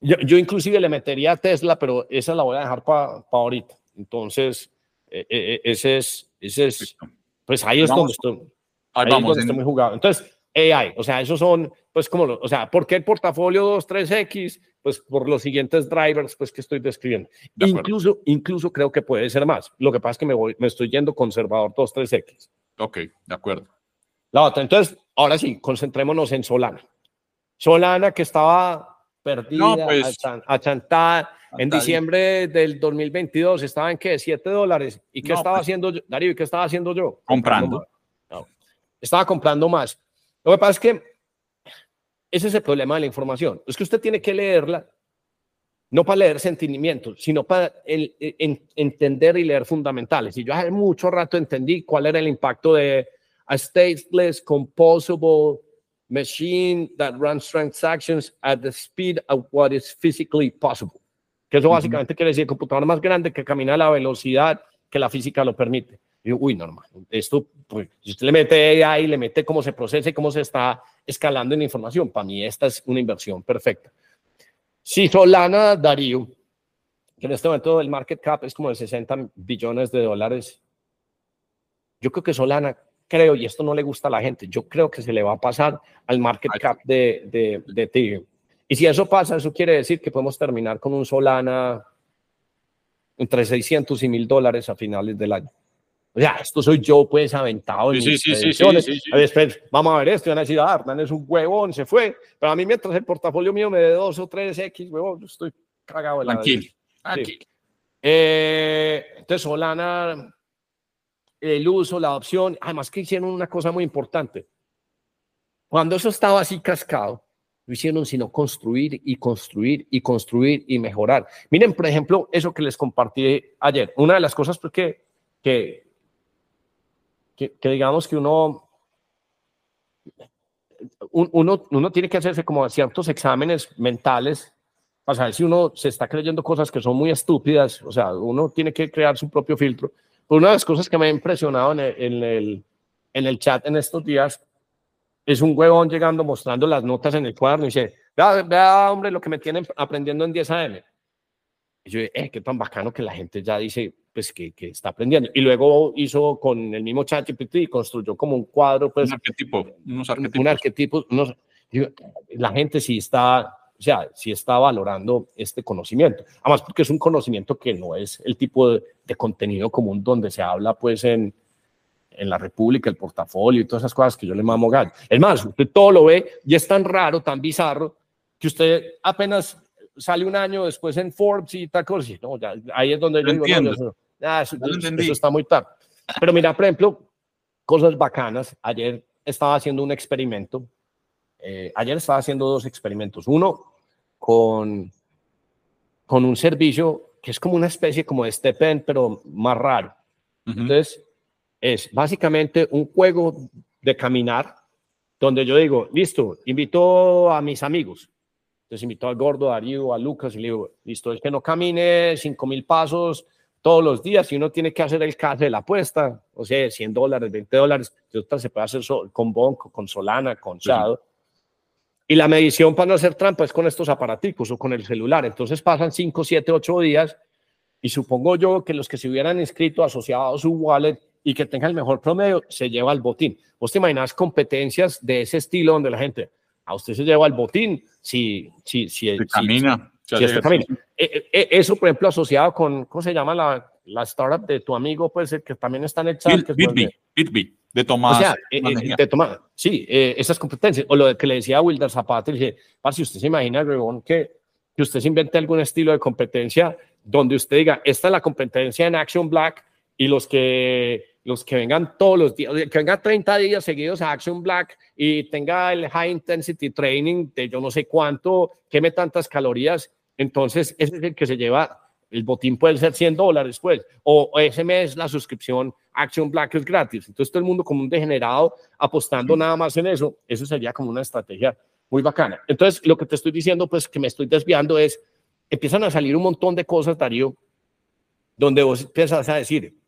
yo, yo inclusive le metería a Tesla, pero esa la voy a dejar para ahorita. Entonces, eh, eh, ese es, ese es, pues ahí es Vamos- donde estoy. Ahí Ahí es vamos. donde en- estoy muy jugado. Entonces, AI, o sea, esos son, pues, como, lo- o sea, ¿por qué el portafolio 2, 3X? Pues por los siguientes drivers, pues, que estoy describiendo. De. Incluso, incluso creo que puede ser más. Lo que pasa es que me, voy, me estoy yendo conservador 2, 3X. Ok, de acuerdo. La otra, entonces, ahora sí, concentrémonos en Solana. Solana que estaba perdida, No, pues, achan- achantada. En ahí. diciembre del 2022 estaba en qué? 7 dólares. ¿Y qué No, estaba pues. haciendo yo? Darío, ¿y qué estaba haciendo yo? Comprando. No, estaba comprando más. Lo que pasa es que ese es el problema de la información. Es que usted tiene que leerla, no para leer sentimientos, sino para el- en- entender y leer fundamentales. Y yo hace mucho rato entendí cuál era el impacto de a stateless, composable machine that runs transactions at the speed of what is physically possible. Que eso básicamente quiere decir computador más grande que camina a la velocidad que la física lo permite. Uy, normal. Esto, pues, si usted le mete AI, le mete cómo se procesa y cómo se está escalando en información, para mí esta es una inversión perfecta. Si Solana, Darío, que en este momento el market cap es como de 60 billones de dólares, yo creo que Solana, creo, y esto no le gusta a la gente, yo creo que se le va a pasar al market cap de, de, de Ethereum. Y si eso pasa, eso quiere decir que podemos terminar con un Solana entre 600 y 1000 dólares a finales del año. O sea, esto soy yo, pues, aventado en Sí, mis sí, sí, sí, predicciones. sí, sí. A Después, vamos a ver esto, y van a decir, ah, Hernán es un huevón, se fue. Pero a mí, mientras el portafolio mío me dé dos o tres X, huevón, yo estoy cagado de la Tranquilo. Tranquilo. Eh, entonces, Solana, el uso, la adopción, además que hicieron una cosa muy importante. Cuando eso estaba así cascado, no hicieron sino construir y construir y construir y mejorar. Miren, por ejemplo, eso que les compartí ayer. Una de las cosas pues, que, que, digamos que uno, un- uno, uno tiene que hacerse como ciertos exámenes mentales para saber si uno se está creyendo cosas que son muy estúpidas. O sea, uno tiene que crear su propio filtro. Pero una de las cosas que me ha impresionado en el, en el, chat en estos días es un huevón llegando mostrando las notas en el cuaderno y dice, vea, vea, hombre, lo que me tienen aprendiendo en 10 AM. Y yo, eh, qué tan bacano que la gente ya dice, pues, que, que está aprendiendo. Y luego hizo con el mismo chat y construyó como un cuadro, pues, un arquetipo, unos un arquetipos. arquetipo. unos- la gente sí está, o sea, sí está valorando este conocimiento. Además, porque es un conocimiento que no es el tipo de, de contenido común donde se habla, pues, en, en la República, el portafolio y todas esas cosas que yo le mamo gallo. Es más, usted todo lo ve y es tan raro, tan bizarro, que usted apenas sale un año después en Forbes y tal cosa. No, ya, ahí es donde yo digo, no, eso, ah, eso- eso- está muy tarde. Pero mira, por ejemplo, cosas bacanas. Ayer estaba haciendo un experimento. eh, ayer estaba haciendo dos experimentos. Uno con, con un servicio que es como una especie como de Step pero más raro. Ujú. Entonces, es básicamente un juego de caminar donde yo digo, listo, invito a mis amigos. Entonces invito al gordo, a Darío, a Lucas y le digo, listo, es que no camine 5 mil pasos todos los días y uno tiene que hacer el caso de la apuesta, o sea, 100 dólares, 20 dólares, se puede hacer con Bonco, con Solana, con Sí, sí. Shadow. Y la medición para no hacer trampa es con estos aparaticos o con el celular. Entonces pasan 5, 7, 8 días y supongo yo que los que se hubieran inscrito asociados a su wallet y que tengan el mejor promedio se lleva el botín. ¿Vos te imaginas competencias de ese estilo donde la gente, a usted se lleva el botín si, si, si, si- camina. si esto camina? ejercicio. Eh, eh, eso, por ejemplo, asociado con, ¿cómo se llama la, la startup de tu amigo? Pues el que también está en el chat. De- Bitbit, Bitbit, de Tomás. o sea, eh, Tomás eh, te toma, sí, eh, esas competencias. O lo que le decía a Wilder Zapata, le dije, "Parce, si usted se imagina, huevón, que, que usted se invente algún estilo de competencia donde usted diga, esta es la competencia en Action Black y los que los que vengan todos los días, que venga 30 días seguidos a Action Black y tenga el High Intensity Training de yo no sé cuánto, queme tantas calorías, entonces ese es el que se lleva, el botín puede ser 100 dólares pues, o ese mes la suscripción Action Black es gratis, entonces todo el mundo como un degenerado apostando nada más en eso, eso sería como una estrategia muy bacana. Entonces lo que te estoy diciendo pues que me estoy desviando es, empiezan a salir un montón de cosas, Darío, donde vos empiezas a decir,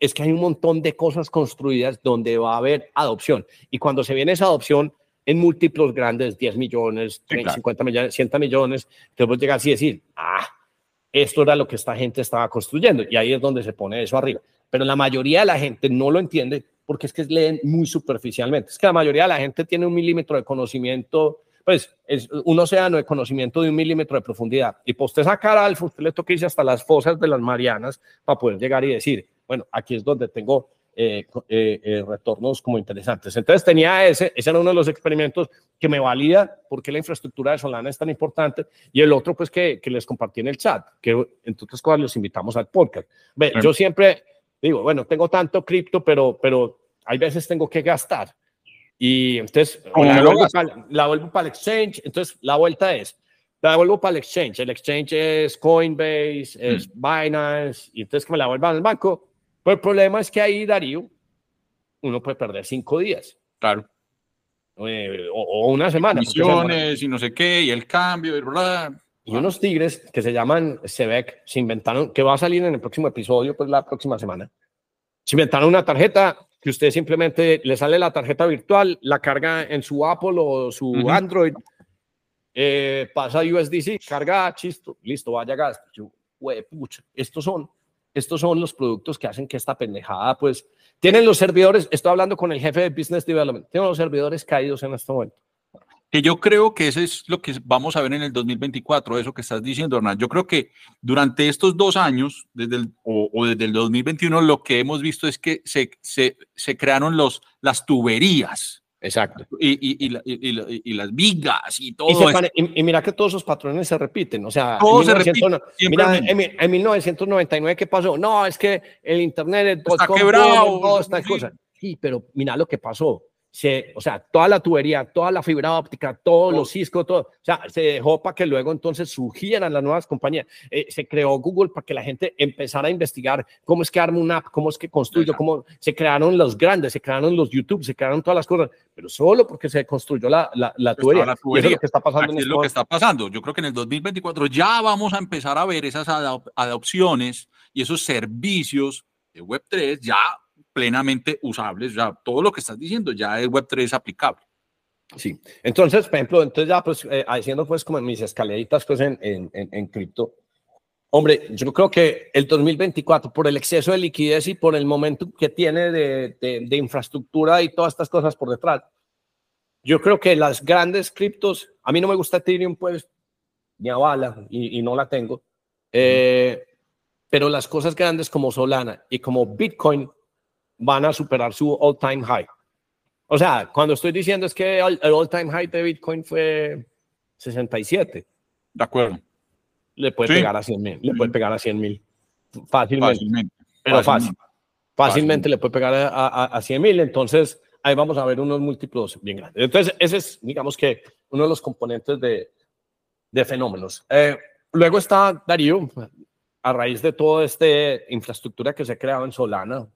es que hay un montón de cosas construidas donde va a haber adopción. Y cuando se viene esa adopción en múltiplos grandes, 10 millones, 50 millones, 100 millones, te puedes llegar así y decir, ah, esto era lo que esta gente estaba construyendo. Y ahí es donde se pone eso arriba. Pero la mayoría de la gente no lo entiende porque es que leen muy superficialmente. Es que la mayoría de la gente tiene un milímetro de conocimiento pues es un océano de conocimiento de un milímetro de profundidad. Y pues usted sacar al usted le toca irse hasta las fosas de las Marianas para poder llegar y decir, bueno, aquí es donde tengo eh, eh, eh, retornos como interesantes. Entonces tenía ese, ese era uno de los experimentos que me valida por qué la infraestructura de Solana es tan importante y el otro pues que, que les compartí en el chat, que entre otras cosas los invitamos al podcast. Ve, Yo siempre digo, bueno, tengo tanto cripto, pero, pero hay veces tengo que gastar. Y entonces la vuelvo, para, la vuelvo, para, el exchange. Entonces la vuelta es, la vuelvo para el exchange. El exchange es Coinbase, es mm. Binance. Y entonces que me la vuelvan al banco. Pero el problema es que ahí, Darío, uno puede perder cinco días. Claro. Eh, o, una semana. Misiones y no sé qué, y el cambio, y bla. Y unos tigres que se llaman SEBEC se inventaron, que va a salir en el próximo episodio, pues la próxima semana. Se inventaron una tarjeta que usted simplemente le sale la tarjeta virtual, la carga en su Apple o su Android, eh, pasa a USDC, carga, chisto, listo, vaya gas. Yo, pucha, estos son, estos son los productos que hacen que esta pendejada, pues, tienen los servidores, estoy hablando con el jefe de Business Development, tienen los servidores caídos en este momento que yo creo que eso es lo que vamos a ver en el 2024, eso que estás diciendo, Hernán. Yo creo que durante estos dos años, desde el, o, desde el 2021, lo que hemos visto es que se, se, se crearon los, las tuberías. Exacto. Y, y, y, y, las vigas y todo y, mira que todos esos patrones se repiten. O sea, en, se mira, en, 1999, ¿qué pasó? No, es que el Internet está quebrado. Toda esta cosa. Sí, pero mira lo que pasó se, o sea, toda la tubería, toda la fibra óptica, todos los ciscos, todo, o sea, se dejó para que luego entonces surgieran las nuevas compañías. Eh, se creó Google para que la gente empezara a investigar cómo es que arma una app, cómo es que construyo, cómo se crearon los grandes, se crearon los YouTube, se crearon todas las cosas, pero solo porque se construyó la, la, la tubería. La tubería. es lo que está pasando. es este lo que está pasando. Yo creo que en el 2024 ya vamos a empezar a ver esas adopciones y esos servicios de Web3 ya plenamente usables. Ya todo lo que estás diciendo ya es Web3 es aplicable. Sí, entonces, por ejemplo, entonces ya pues eh, haciendo pues como mis escaleritas pues en, en, en, cripto, hombre, yo creo que el 2024 por el exceso de liquidez y por el momento que tiene de, de, infraestructura y todas estas cosas por detrás, yo creo que las grandes criptos, a mí no me gusta Ethereum pues, ni a bala y, y no la tengo, eh, pero las cosas grandes como Solana y como Bitcoin van a superar su all-time high. O sea, cuando estoy diciendo es que el, all-time high de Bitcoin fue 67. De acuerdo. Le puede pegar a 100 mil. Le puede pegar a 100 mil. Fácilmente. Pero fácil. Fácilmente, le puede pegar a, a, 100 mil. Entonces, ahí vamos a ver unos múltiplos bien grandes. Entonces, ese es, digamos que, uno de los componentes de, de fenómenos. Eh, luego está Darío, a raíz de toda esta infraestructura que se ha creado en Solana,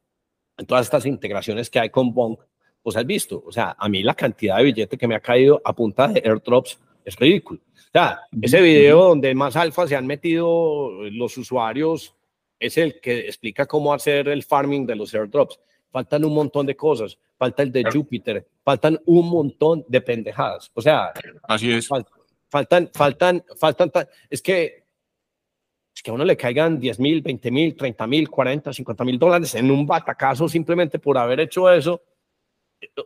en todas estas integraciones que hay con Bonk, pues has visto, o sea, a mí la cantidad de billete que me ha caído a punta de airdrops es ridículo. O sea, ese video donde más alfa se han metido los usuarios es el que explica cómo hacer el farming de los airdrops. Faltan un montón de cosas, falta el de Júpiter, faltan un montón de pendejadas. O sea, así es. Faltan, faltan, faltan, es que es que a uno le caigan 10 mil, 20 mil, 30 mil, 40, 50 mil dólares en un batacazo simplemente por haber hecho eso.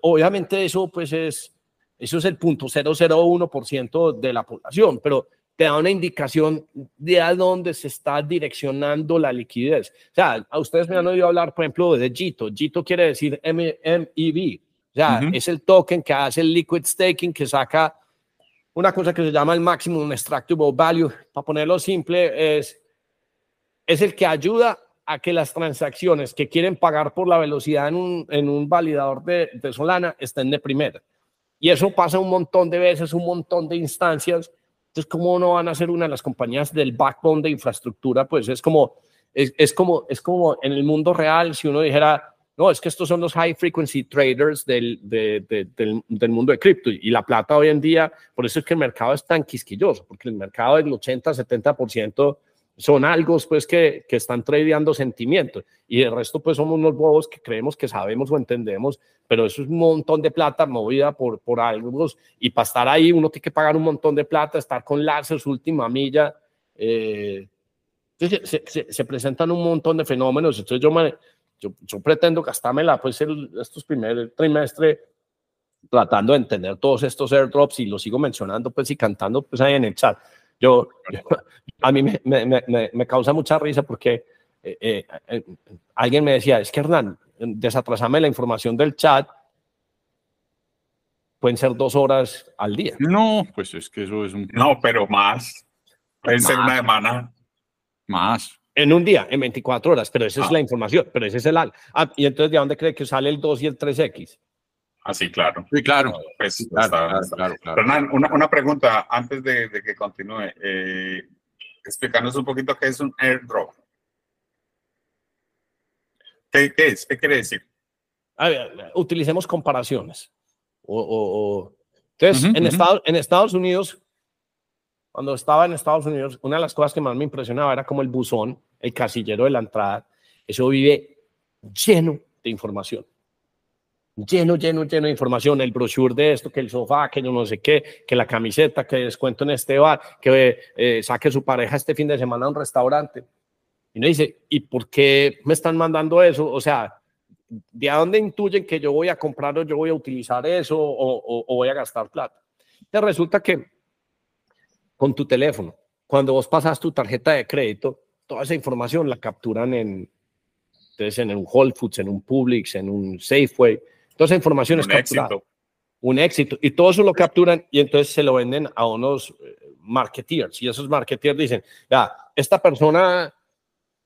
Obviamente eso pues es, eso es el punto 001% de la población, pero te da una indicación de a dónde se está direccionando la liquidez. O sea, a ustedes me han oído hablar, por ejemplo, de JITO. JITO quiere decir MEV. O sea, es el token que hace el liquid staking, que saca una cosa que se llama el maximum extractable value. Para ponerlo simple, es es el que ayuda a que las transacciones que quieren pagar por la velocidad en un, en un validador de, Solana estén de primera. Y eso pasa un montón de veces, un montón de instancias. Entonces, ¿cómo no van a ser una de las compañías del backbone de infraestructura? Pues es como, es, es como, es como en el mundo real, si uno dijera, no, es que estos son los high frequency traders del, del, del, mundo de cripto. Y la plata hoy en día, por eso es que el mercado es tan quisquilloso, porque el mercado del 80-70% son algo pues que, que están tradeando sentimientos y el resto pues somos unos bobos que creemos que sabemos o entendemos, pero eso es un montón de plata movida por, por y para estar ahí uno tiene que pagar un montón de plata, estar con su última milla. Eh, se, se, presentan un montón de fenómenos, entonces yo, me, yo, yo pretendo gastármela pues el, estos primeros trimestres tratando de entender todos estos airdrops y lo sigo mencionando pues y cantando pues ahí en el chat yo, a mí me, me, me, me, causa mucha risa porque eh, eh, eh, alguien me decía, es que Hernán, desatrasame la información del chat, pueden ser dos horas al día. No, pues es que eso es un... No, pero más. Pueden ser una semana. Más. En un día, en 24 horas, pero esa es ah. la información, pero ese es el... Ah, y entonces, ¿de dónde cree que sale el 2 y el 3X? Así, ah, claro. Sí, claro. Pues, claro, claro, Fernán, una, una, pregunta antes de, de que continúe. Eh, explícanos un poquito qué es un airdrop. ¿Qué, qué es? ¿Qué quiere decir? A ver, utilicemos comparaciones. O, o, Entonces, en, Estados, en Estados Unidos, cuando estaba en Estados Unidos, una de las cosas que más me impresionaba era como el buzón, el casillero de la entrada, eso vive lleno de información lleno, lleno, lleno de información, el brochure de esto, que el sofá, que yo no sé qué, que la camiseta, que descuento en este bar, que eh, saque su pareja este fin de semana a un restaurante. Y uno dice, ¿y por qué me están mandando eso? O sea, ¿de dónde intuyen que yo voy a comprar o yo voy a utilizar eso o, o voy a gastar plata? Te resulta que con tu teléfono, cuando vos pasas tu tarjeta de crédito, toda esa información la capturan en, entonces, en un Whole Foods, en un Publix, en un Safeway, Toda esa información un es capturada. Éxito. Un éxito. Y todo eso lo capturan y entonces se lo venden a unos eh, marketeers. Y esos marketeers dicen, ya, esta persona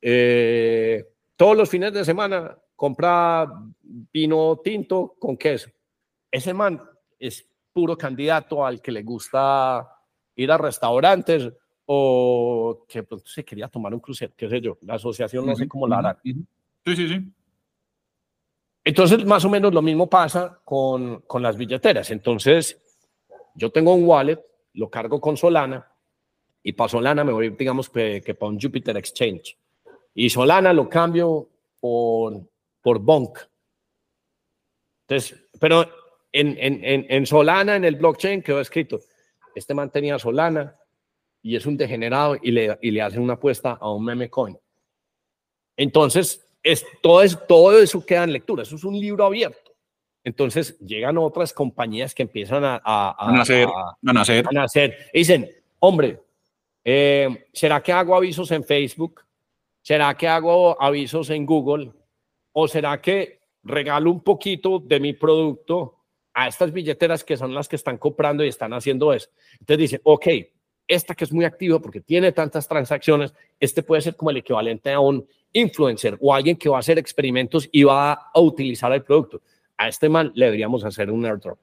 eh, todos los fines de semana compra vino tinto con queso. Ese man es puro candidato al que le gusta ir a restaurantes o que pronto se quería tomar un crucero, qué sé yo. La asociación no sé cómo la hará. Sí, sí, sí. Entonces, más o menos lo mismo pasa con, con las billeteras. Entonces, yo tengo un wallet, lo cargo con Solana y para Solana me voy, digamos, que, que para un Jupiter Exchange. Y Solana lo cambio por, por Bonk. Entonces, pero en, en, en, Solana, en el blockchain, quedó escrito, este mantenía Solana y es un degenerado y le, y le hacen una apuesta a un meme coin. Entonces, es, todo, es, todo eso queda en lectura, eso es un libro abierto. Entonces llegan otras compañías que empiezan a, a, nacer, a, nacer. a nacer. Y dicen, hombre, eh, ¿será que hago avisos en Facebook? ¿Será que hago avisos en Google? ¿O será que regalo un poquito de mi producto a estas billeteras que son las que están comprando y están haciendo eso? Entonces dicen, ok, esta que es muy activa porque tiene tantas transacciones, este puede ser como el equivalente a un influencer o alguien que va a hacer experimentos y va a utilizar el producto. A este man le deberíamos hacer un airdrop.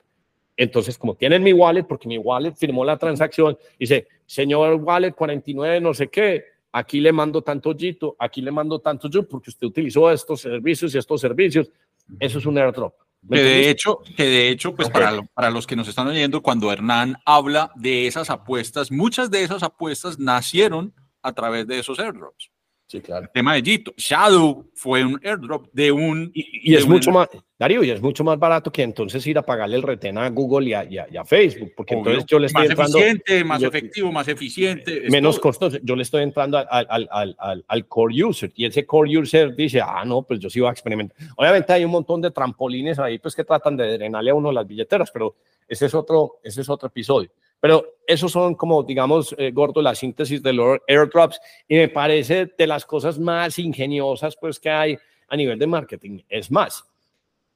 Entonces, como tienen mi wallet, porque mi wallet firmó la transacción, dice, señor wallet 49, no sé qué, aquí le mando tanto jito, aquí le mando tanto yo, porque usted utilizó estos servicios y estos servicios. Eso es un airdrop. Que de hecho, que de hecho, pues para, para los que nos están oyendo, cuando Hernán habla de esas apuestas, muchas de esas apuestas nacieron a través de esos airdrops. Sí, claro. El tema de Gito. Shadow fue un airdrop de un. Y, es mucho más, Darío, y es mucho más barato que entonces ir a pagarle el retén a Google y a, y a, Facebook, porque entonces yo le estoy más Eficiente, más efectivo, más eficiente. Menos costoso. Yo le estoy entrando al, al, al, al, core user y ese core user dice, ah, no, pues yo sí voy a experimentar. Obviamente hay un montón de trampolines ahí, pues que tratan de drenarle a uno las billeteras, pero ese es otro, ese es otro episodio. Pero esos son como, digamos, eh, gordo, la síntesis de los airdrops y me parece de las cosas más ingeniosas pues que hay a nivel de marketing. Es más,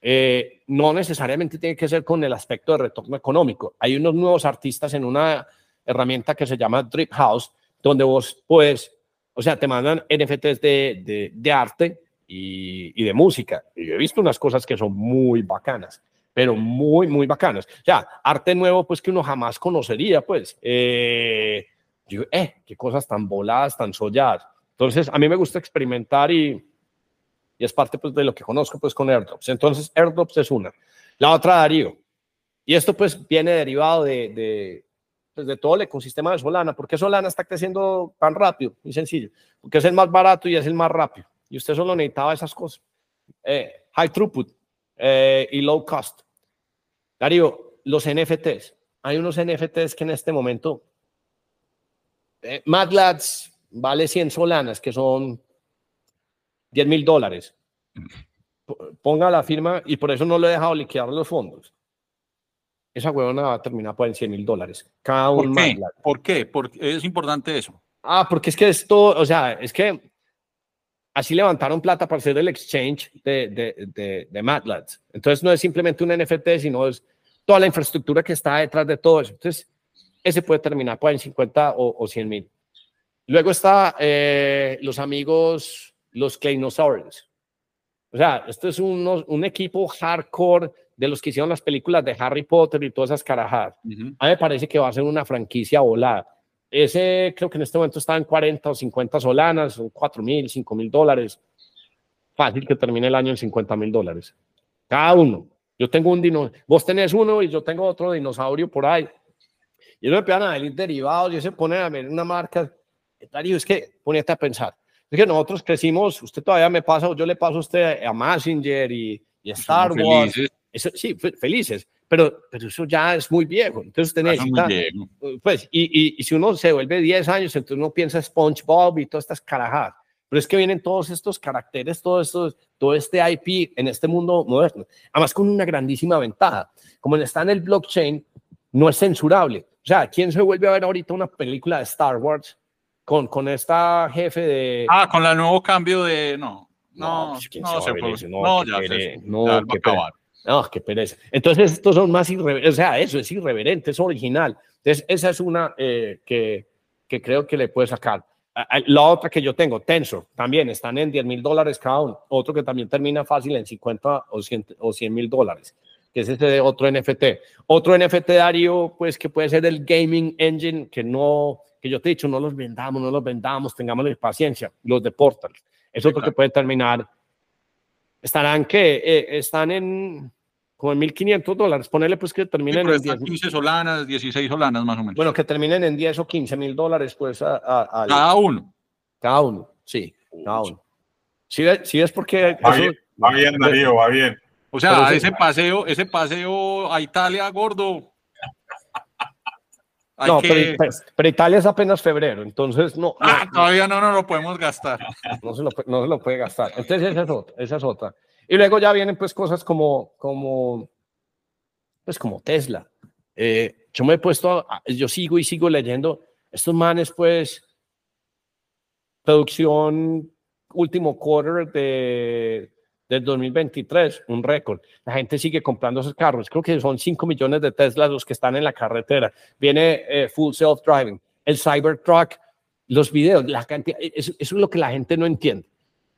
eh, no necesariamente tiene que ser con el aspecto de retorno económico. Hay unos nuevos artistas en una herramienta que se llama Drip House, donde vos puedes O sea, te mandan NFTs de, de, de arte y, y, de música. Y yo he visto unas cosas que son muy bacanas, pero muy, muy bacanas. O sea, arte nuevo, pues que uno jamás conocería, pues. Eh, yo, eh, qué cosas tan voladas, tan solladas. Entonces, a mí me gusta experimentar y, y es parte pues, de lo que conozco pues, con airdrops. Entonces, airdrops es una. La otra, Darío. Y esto pues viene derivado de, de, pues, de todo el ecosistema de Solana. ¿Por qué Solana está creciendo tan rápido? Muy sencillo. Porque es el más barato y es el más rápido. Y usted solo necesitaba esas cosas. Eh, high throughput eh, y low cost. Darío, los NFTs. Hay unos NFTs que en este momento eh, MATLABs vale 100 solanas, que son 10 mil dólares. Ponga la firma y por eso no le he dejado liquidar los fondos. Esa huevona va a terminar por 100 mil dólares. Cada ¿Por un qué? MATLAB. ¿Por qué? Porque es importante eso. Ah, porque es que esto, o sea, es que así levantaron plata para hacer el exchange de, de, de, de MATLAB. Entonces no es simplemente un NFT, sino es toda la infraestructura que está detrás de todo eso. Entonces, ese puede terminar por en 50 o, o 100 mil. Luego está eh, los amigos, los Kleinosaurus. O sea, esto es unos, un equipo hardcore de los que hicieron las películas de Harry Potter y todas esas carajadas. Ujú. A mí me parece que va a ser una franquicia volada. Ese creo que en este momento está en 40 o 50 solanas, son 4 mil, 5 mil dólares. Fácil que termine el año en 50 mil dólares. Cada uno. Yo tengo un dinosaurio, vos tenés uno y yo tengo otro dinosaurio por ahí. Y ellos empiezan a venir derivados y se ponen a ver una marca. Darío, es que ponete a pensar. Es que nosotros crecimos, usted todavía me pasa, yo le paso a usted a Messenger y, y a Star Somos Wars. felices. Eso, sí, fe- felices, pero, pero eso ya es muy viejo. Entonces usted necesita, viejos. pues, y, y, y si uno se vuelve 10 años, entonces uno piensa SpongeBob y todas estas carajadas. Pero es que vienen todos estos caracteres, todo, estos, todo este IP en este mundo moderno. Además, con una grandísima ventaja. Como está en el blockchain, no es censurable. O sea, ¿quién se vuelve a ver ahorita una película de Star Wars con, con esta jefe de... Ah, con el nuevo cambio de. No, no, pues, ¿quién no, se va se puede. eso? No, No, ya qué se- ya no, va a qué pere- acabar. No, qué pereza. Entonces, estos son más irreverentes, o sea, eso es irreverente, es original. Entonces, esa es una eh, que, que creo que le puede sacar. La otra que yo tengo, Tensor, también están en 10 mil dólares cada uno. Otro que también termina fácil en 50 o 100 o 100 mil dólares, que es este otro NFT. Otro NFT, Darío, pues que puede ser el Gaming Engine, que no, que yo te he dicho, no los vendamos, no los vendamos, tengamos paciencia, los de Portal. Es Sí, otro que puede terminar estarán que eh, están en como en 1500 dólares. Ponerle pues que Sí, terminen pero en están 10. 15 solanas, 16 solanas más o menos. Bueno, que terminen en 10 o 15 mil dólares, pues a, a- al- Cada uno. cada uno. Sí, cada uno. Si ves, sí ves porque Va eso- bien, va bien, Darío, va bien. O sea, sí- ese paseo, ese paseo a Italia, gordo. Hay no, que- pero, Italia es apenas febrero, entonces no, no, Ah, todavía no nos lo podemos gastar. no se lo, no se lo puede gastar. Entonces esa es otra, esa es otra. Y luego ya vienen pues cosas como, como, pues como Tesla. Eh, yo me he puesto, a- yo sigo y sigo leyendo estos manes pues, producción último quarter de, del 2023, un récord. La gente sigue comprando esos carros. Creo que son 5 millones de Teslas los que están en la carretera. Viene eh, full self-driving. El Cybertruck, los videos, la cantidad, eso, eso es lo que la gente no entiende.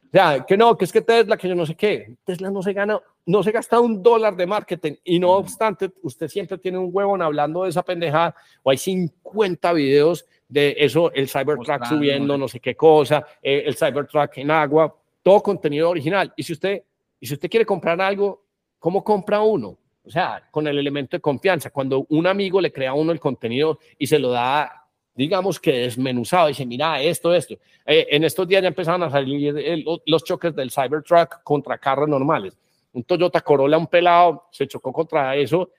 O sea, que no, que es que Tesla, que yo no sé qué. Tesla no se gana, no se gasta un dólar de marketing y no obstante, usted siempre tiene un huevón hablando de esa pendejada o hay 50 videos de eso, el Cybertruck subiendo no no sé qué cosa, eh, el Cybertruck en agua, todo contenido original. Y si usted, y si usted quiere comprar algo, ¿cómo compra uno? O sea, con el elemento de confianza. Cuando un amigo le crea a uno el contenido y se lo da, digamos que desmenuzado, dice, mira, esto, esto. Eh, en estos días ya empezaron a salir el- los choques del Cybertruck contra carros normales. Un Toyota Corolla, un pelado, se chocó contra eso.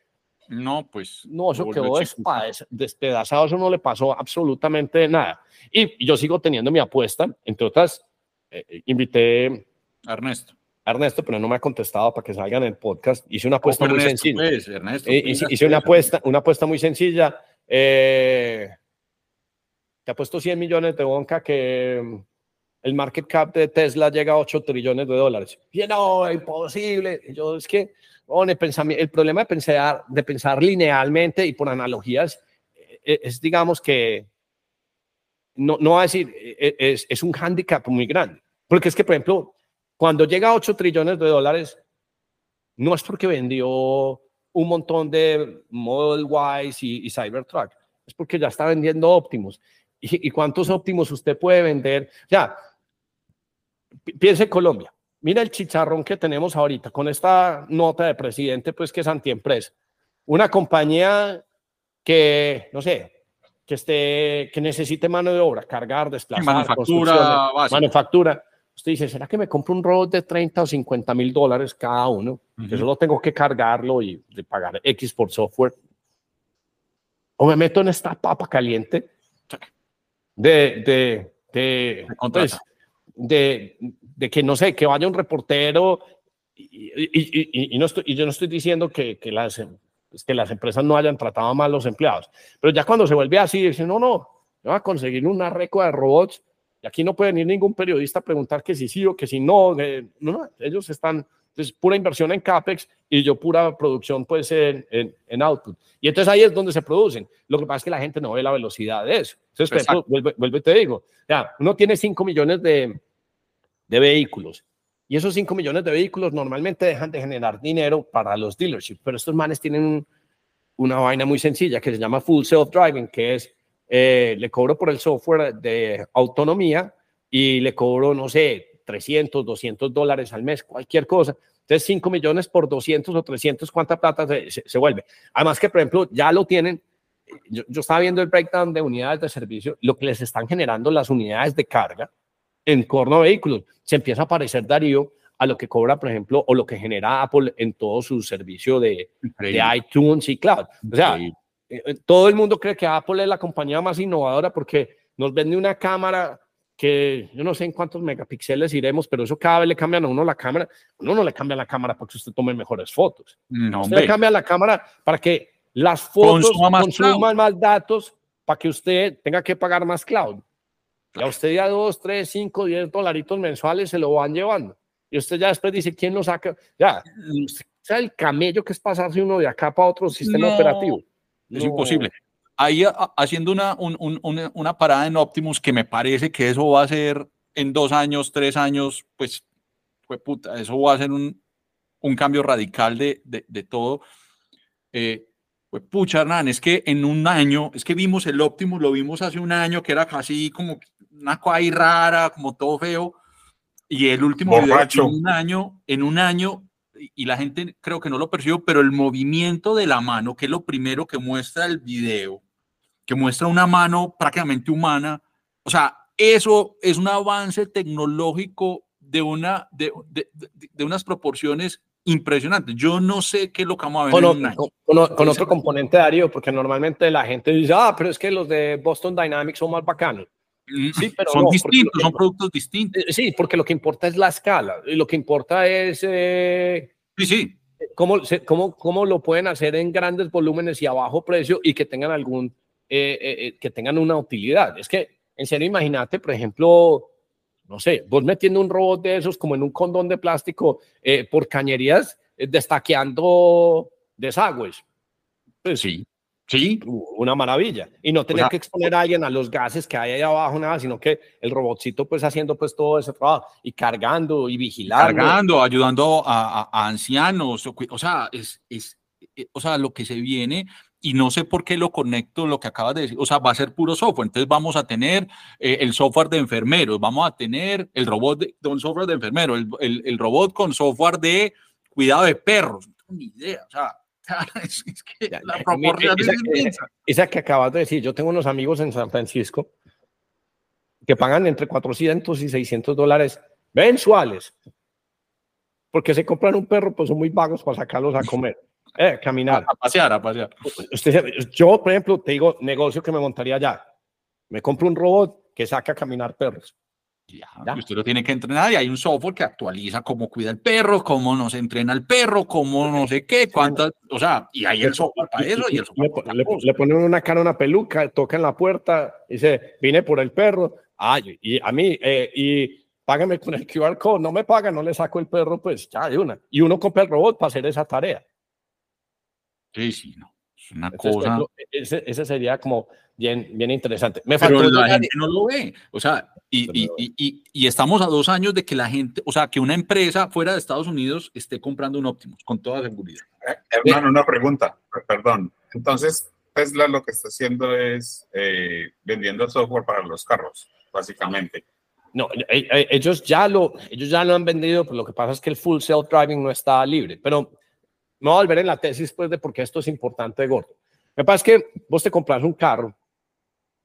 No, pues. No, eso quedó despa- despedazado, eso no le pasó absolutamente nada. Y yo sigo teniendo mi apuesta, entre otras, eh, eh, invité Ernesto. a Ernesto, pero no me ha contestado para que salga en el podcast. Hice una apuesta muy Ernesto, sencilla. pues, Ernesto, Eh, tú hice, hice una apuesta, una apuesta muy sencilla. Eh, te apuesto 100 millones de bonca que mm, el market cap de Tesla llega a 8 trillones de dólares. Y no, imposible. Y yo, es que, bueno, el, el problema de pensar, de pensar linealmente y por analogías eh, es, digamos que no, no va a decir, e, e, es, es un hándicap muy grande. Porque es que, por ejemplo, cuando llega a 8 trillones de dólares, no es porque vendió un montón de Model Y y, y Cybertruck, es porque ya está vendiendo Optimus. ¿Y, cuántos Optimus usted puede vender? Ya, piense en Colombia. Mira el chicharrón que tenemos ahorita con esta nota de presidente, pues que es antiempresa. Una compañía que, no sé, que, esté, que necesite mano de obra, cargar, desplazar, manufactura, manufactura. Usted dice, ¿será que me compro un robot de 30 o 50 mil dólares cada uno? Que solo tengo que cargarlo y de pagar X por software. O me meto en esta papa caliente de, de, de, pues, de, de, que no sé, que vaya un reportero y, y, y, no estoy, y yo no estoy diciendo que, que, las, pues, que las empresas no hayan tratado mal a los empleados, pero ya cuando se vuelve así, dicen, no, no, me va a conseguir una recua de robots y aquí no puede venir ningún periodista a preguntar que si sí o que si no. no, no ellos están, es pura inversión en CAPEX y yo pura producción pues en, en, en, output. Y entonces ahí es donde se producen. Lo que pasa es que la gente no ve la velocidad de eso. Entonces, vuelvo, y te digo, ya, uno tiene 5 millones de, de vehículos y esos 5 millones de vehículos normalmente dejan de generar dinero para los dealerships, pero estos manes tienen una vaina muy sencilla que se llama full self-driving, que es eh, le cobro por el software de autonomía y le cobro, no sé, 300, 200 dólares al mes, cualquier cosa. Entonces, 5 millones por 200 o 300, ¿cuánta plata se, vuelve? Además que, por ejemplo, ya lo tienen. Yo, estaba viendo el breakdown de unidades de servicio, lo que les están generando las unidades de carga en corno vehículos. Se empieza a parecer, Darío, a lo que cobra, por ejemplo, o lo que genera Apple en todo su servicio de, de iTunes y cloud. O sea, eh, eh, todo el mundo cree que Apple es la compañía más innovadora porque nos vende una cámara que yo no sé en cuántos megapíxeles iremos, pero eso cada vez le cambian a uno la cámara. Uno no le cambia la cámara para que usted tome mejores fotos. No, usted le cambia la cámara para que las fotos consuman más datos para que usted tenga que pagar más cloud. Y a usted ya dos, tres, cinco, diez dolaritos mensuales se lo van llevando. Y usted ya después dice, ¿quién lo saca? Ya, mm. o sea, el camello que es pasarse uno de acá para otro sistema operativo. Es imposible. Ahí haciendo una, una, parada en Optimus que me parece que eso va a ser en dos años, tres años, pues, fue puta, eso va a ser un, cambio radical de, de, todo. Eh, pues pucha, Hernán, es que en un año, es que vimos el Optimus, lo vimos hace un año, que era casi como una cosa rara, como todo feo, y el último video, en un año, en un año y la gente creo que no lo percibió, pero el movimiento de la mano, que es lo primero que muestra el video, que muestra una mano prácticamente humana, o sea, eso es un avance tecnológico de, una, de, de, de unas proporciones impresionantes. Yo no sé qué es lo que vamos a ver con, en un año. Con, con, otro componente, Darío, porque normalmente la gente dice, ah, pero es que los de Boston Dynamics son más bacanos. Mm, sí, pero son distintos, son productos distintos. Eh, sí, porque lo que importa es la escala y lo que importa es eh, sí, sí. Cómo, cómo, cómo, lo pueden hacer en grandes volúmenes y a bajo precio y que tengan algún eh, que tengan una utilidad. Es que, en serio, imagínate, por ejemplo, no sé, vos metiendo un robot de esos como en un condón de plástico por cañerías, destaqueando desagües. Pues sí. Sí. Una maravilla. Y no tener que exponer a alguien a los gases que hay ahí abajo, nada, sino que el robotcito pues haciendo pues todo ese trabajo y cargando y vigilando. Cargando, ayudando a, ancianos. O, sea, es, es, eh, o sea, lo que se viene y no sé por qué lo conecto lo que acabas de decir, o sea, va a ser puro software, entonces vamos a tener eh, el software de enfermeros, vamos a tener el robot de, un software de enfermero, el, el, el, robot con software de cuidado de perros, no tengo ni idea, o sea, es, que la proporción esa, esa que acabas de decir, yo tengo unos amigos en San Francisco que pagan entre 400 y 600 dólares mensuales porque se compran un perro, pues son muy vagos para sacarlos a comer, eh, caminar. A, pasear, a pasear. Usted, yo, por ejemplo, te digo, negocio que me montaría ya. Me compro un robot que saca a caminar perros. Ya, Usted lo tiene que entrenar y hay un software que actualiza cómo cuida el perro, cómo nos entrena el perro, cómo no sé qué, cuántas, o sea, y hay el software para eso y el software le, le, ponen una cara, una peluca, toca en la puerta, dice, vine por el perro, ay, y a mí, eh, y págame con el QR code, no me paga, no le saco el perro, pues ya de una. Y uno compra el robot para hacer esa tarea. Sí, sí, no. Una cosa. Ese, ese, sería como bien, bien interesante. Me Pero la gente no lo ve. O sea, y, y, y, y, estamos a dos años de que la gente, o sea, que una empresa fuera de Estados Unidos esté comprando un Optimus, con toda seguridad. Eh, hermano, una pregunta, perdón. Entonces, Tesla lo que está haciendo es eh, vendiendo software para los carros, básicamente. No, eh, eh, ellos ya lo, ellos ya lo han vendido, pero lo que pasa es que el full self-driving no está libre. Pero me voy a volver en la tesis pues, de por qué esto es importante, gordo. Me pasa que vos te compras un carro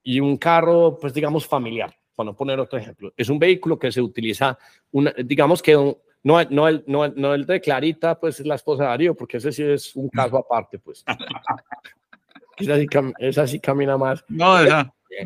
y un carro, pues digamos, familiar, para no poner otro ejemplo. Es un vehículo que se utiliza, una, digamos que no, no, el, no, no el de Clarita, pues es la esposa de Darío, porque ese sí es un caso aparte, pues. esa, sí, esa sí camina más. No,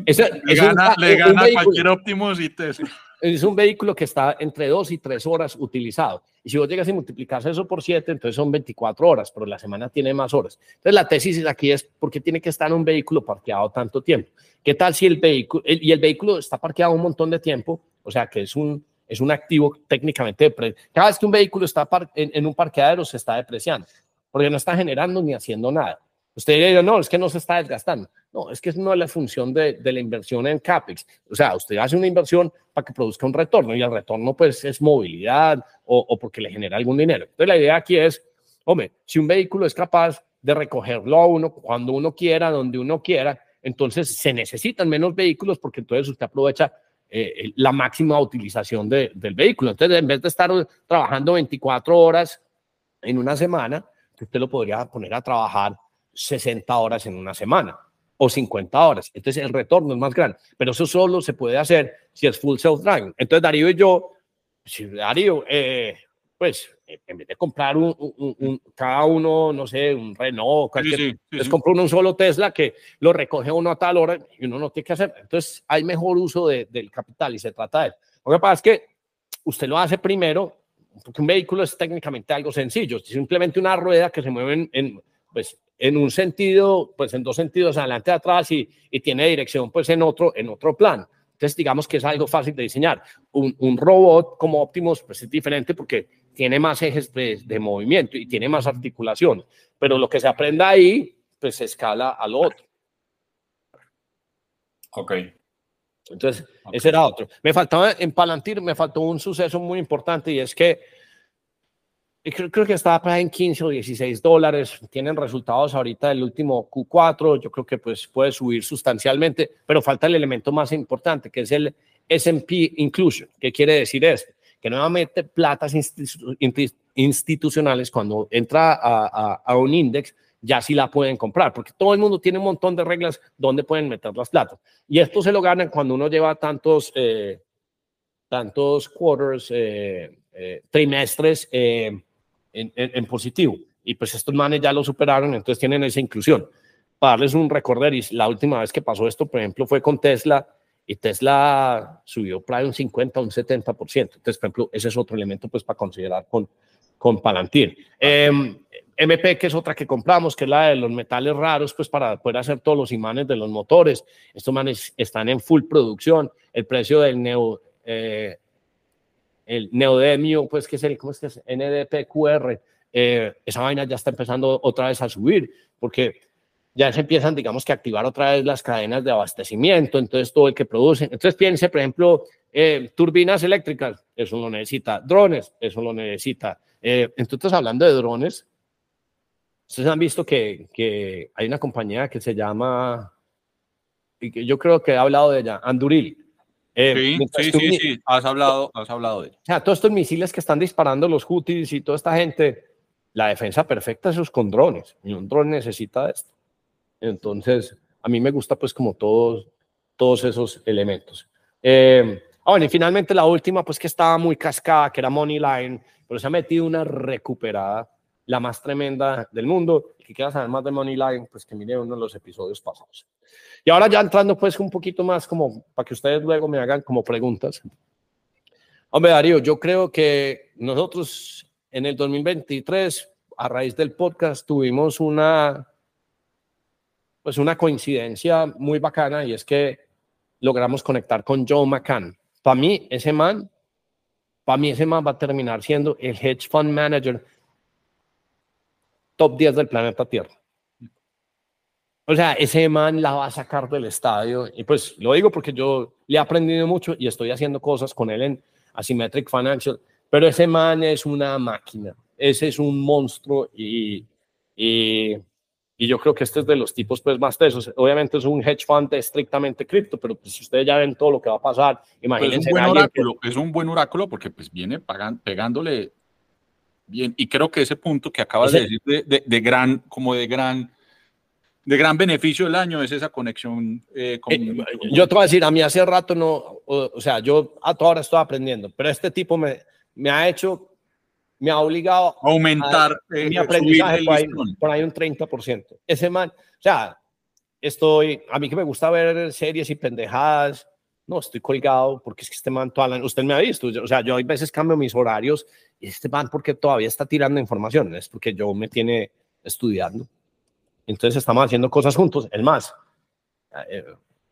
esa le gana, le gana cualquier Optimus y Tesla. Es un vehículo que está entre dos y tres horas utilizado. Y si vos llegas a multiplicar eso por siete, entonces son 24 horas, pero la semana tiene más horas. Entonces la tesis aquí es, ¿por qué tiene que estar un vehículo parqueado tanto tiempo? ¿Qué tal si el vehículo, y el vehículo está parqueado un montón de tiempo? O sea, que es un, es un activo técnicamente. Cada vez que un vehículo está en, en un parqueadero se está depreciando, porque no está generando ni haciendo nada. Usted diría, no, es que no se está desgastando. No, es que no es la función de, de, la inversión en CAPEX. O sea, usted hace una inversión para que produzca un retorno y el retorno pues es movilidad o, porque le genera algún dinero. Entonces la idea aquí es, hombre, si un vehículo es capaz de recogerlo a uno cuando uno quiera, donde uno quiera, entonces se necesitan menos vehículos porque entonces usted aprovecha eh, la máxima utilización de, del vehículo. Entonces, en vez de estar trabajando 24 horas en una semana, usted lo podría poner a trabajar 60 horas en una semana o 50 horas. Entonces el retorno es más grande, pero eso solo se puede hacer si es full self-driving. Entonces Darío y yo, si Darío, eh, pues en vez de comprar un, un, cada uno, no sé, un Renault, cualquier, sí, compra uno un solo Tesla que lo recoge uno a tal hora y uno no tiene que hacer. Entonces hay mejor uso de, del capital y se trata de Lo que pasa es que usted lo hace primero, porque un vehículo es técnicamente algo sencillo, simplemente una rueda que se mueve en, pues, en un sentido, pues en dos sentidos, adelante, atrás y, y tiene dirección pues en otro, en otro plan. Entonces, digamos que es algo fácil de diseñar. Un, un robot como Optimus pues es diferente porque tiene más ejes de, de, movimiento y tiene más articulación, pero lo que se aprenda ahí, pues se escala al otro. Ok. Entonces, ese era otro. Me faltaba en Palantir, me faltó un suceso muy importante y es que creo, creo, que estaba en 15 o 16 dólares. Tienen resultados ahorita del último Q4. Yo creo que pues puede subir sustancialmente, pero falta el elemento más importante, que es el S&P Inclusion. ¿Qué quiere decir esto? Que nuevamente platas institucionales cuando entra a, un index ya sí la pueden comprar, porque todo el mundo tiene un montón de reglas donde pueden meter las platas. Y esto se lo ganan cuando uno lleva tantos, eh, tantos quarters, eh, eh, trimestres eh, en, positivo. Y pues estos manes ya lo superaron, entonces tienen esa inclusión. Para darles un recorder, y la última vez que pasó esto, por ejemplo, fue con Tesla, y Tesla subió para un 50, un 70%. Entonces, por ejemplo, ese es otro elemento pues para considerar con, con Palantir. Eh, MP, que es otra que compramos, que es la de los metales raros, pues para poder hacer todos los imanes de los motores. Estos manes están en full producción. El precio del neo, eh, el neodemio, pues que es el, ¿cómo es que es? NDPQR, eh, esa vaina ya está empezando otra vez a subir, porque ya se empiezan, digamos, que a activar otra vez las cadenas de abastecimiento, entonces todo el que produce. Entonces piense, por ejemplo, eh, turbinas eléctricas, eso lo necesita, drones, eso lo necesita. Eh, entonces, hablando de drones, ustedes han visto que, que hay una compañía que se llama, y que yo creo que he hablado de ella, Anduril eh, sí, sí, sí, has hablado, has hablado de O sea, todos estos misiles que están disparando los Houthis y toda esta gente, la defensa perfecta es con drones. Y un dron necesita esto. Entonces, a mí me gusta pues como todos, todos esos elementos. Eh, ah, bueno, y finalmente la última, pues que estaba muy cascada, que era Moneyline, pero se ha metido una recuperada, la más tremenda del mundo. El que quiera saber más de Moneyline, pues que mire uno de los episodios pasados. Y ahora ya entrando pues un poquito más como para que ustedes luego me hagan como preguntas. Hombre, Darío, yo creo que nosotros en el 2023, a raíz del podcast, tuvimos una, pues una coincidencia muy bacana y es que logramos conectar con Joe McCann. Para mí, ese man, para mí ese man va a terminar siendo el hedge fund manager top 10 del planeta Tierra. O sea, ese man la va a sacar del estadio. Y pues lo digo porque yo le he aprendido mucho y estoy haciendo cosas con él en Asymmetric Financial. Pero ese man es una máquina. Ese es un monstruo y, y, y yo creo que este es de los tipos pues más tesos. Obviamente es un hedge fund estrictamente cripto, pero pues ustedes ya ven todo lo que va a pasar, imagínense. es, un buen oráculo, es un buen oráculo porque pues viene pagan, pegándole bien. Y creo que ese punto que acabas de decir de, de, de gran, como de gran de gran beneficio del año es esa conexión. Eh, con, eh, yo te voy a decir, a mí hace rato no, o, o sea, yo a toda hora estoy aprendiendo, pero este tipo me, me ha hecho, me ha obligado a aumentar a, eh, mi aprendizaje por ahí, por ahí, un 30%. Ese man, o sea, estoy, a mí que me gusta ver series y pendejadas, no, estoy colgado porque es que este man, toda la, usted me ha visto, o sea, yo a veces cambio mis horarios y este man porque todavía está tirando información, es porque yo me tiene estudiando. Entonces estamos haciendo cosas juntos. Es más, eh,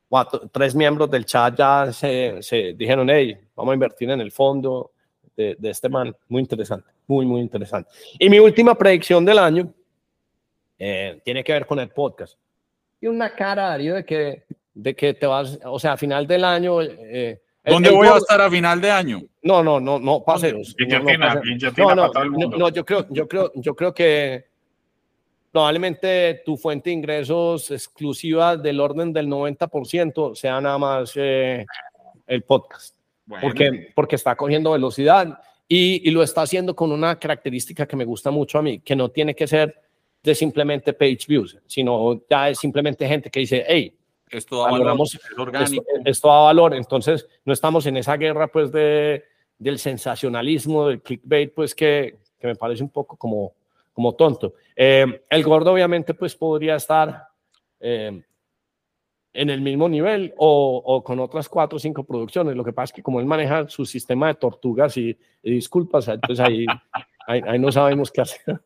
cuatro, tres miembros del chat ya se, se, dijeron, hey, vamos a invertir en el fondo de, de, este man. Muy interesante, muy, muy interesante. Y mi última predicción del año eh, tiene que ver con el podcast. Y una cara, Darío, de que, de que te vas, o sea, a final del año... Eh, ¿Dónde el, voy a estar a final de año? No, no, no, no, paseos. No, no, no, no, no, yo creo, yo creo, yo creo que probablemente tu fuente de ingresos exclusiva del orden del 90% sea nada más eh, el podcast, bueno. porque, porque está cogiendo velocidad y, y, lo está haciendo con una característica que me gusta mucho a mí, que no tiene que ser de simplemente page views, sino ya es simplemente gente que dice, hey, esto da valor, es orgánico. Esto, esto, da valor, entonces no estamos en esa guerra pues de, del sensacionalismo, del clickbait, pues que, que me parece un poco como como tonto. Eh, el gordo obviamente pues podría estar eh, en el mismo nivel o, o, con otras cuatro o cinco producciones. Lo que pasa es que como él maneja su sistema de tortugas y, y disculpas, entonces ahí, ahí, ahí, no sabemos qué hacer.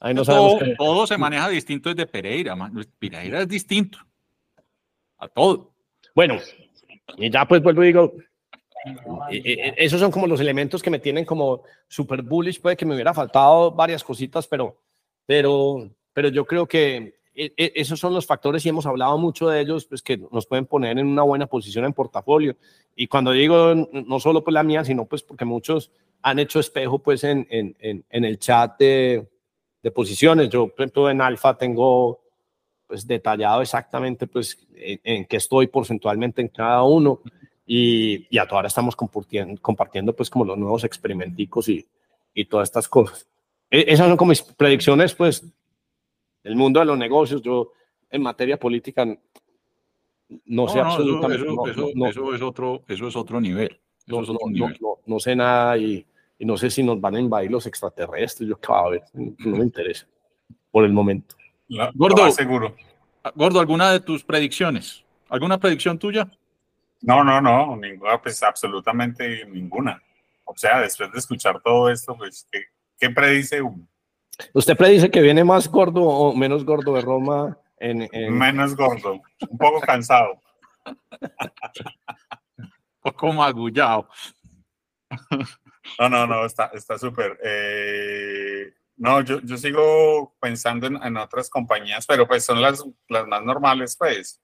Ahí no todo, todo se maneja distinto desde Pereira. Man. Pereira es distinto a todo. Bueno, y ya pues vuelvo y digo, esos son como los elementos que me tienen como super bullish. Puede que me hubiera faltado varias cositas, pero, pero, pero yo creo que esos son los factores y hemos hablado mucho de ellos, pues que nos pueden poner en una buena posición en portafolio. Y cuando digo no solo pues la mía, sino pues porque muchos han hecho espejo pues en, en, en, en el chat de, de, posiciones. Yo, por ejemplo, en Alfa tengo pues detallado exactamente pues en, en qué estoy porcentualmente en cada uno y, y a toda hora estamos compartiendo, compartiendo pues como los nuevos experimenticos y, y todas estas cosas. E esas son como mis predicciones pues del mundo de los negocios. Yo en materia política no, no sé no, absolutamente. Eso, eso, no, eso, es otro, eso es otro nivel. Eso es otro nivel. no, sé nada y, y, no sé si nos van a invadir los extraterrestres. Yo cada vez no me interesa por el momento. La, Gordo, seguro. Gordo, ¿alguna de tus predicciones? ¿Alguna predicción tuya? No, no, no, ninguna, pues absolutamente ninguna. O sea, después de escuchar todo esto, pues, ¿qué, qué predice uno? ¿Usted predice que viene más gordo o menos gordo de Roma? En, en... Menos gordo, un poco cansado. un poco magullado. no, no, no, está súper. Está eh, no, yo, yo sigo pensando en, en, otras compañías, pero pues son las, las más normales, pues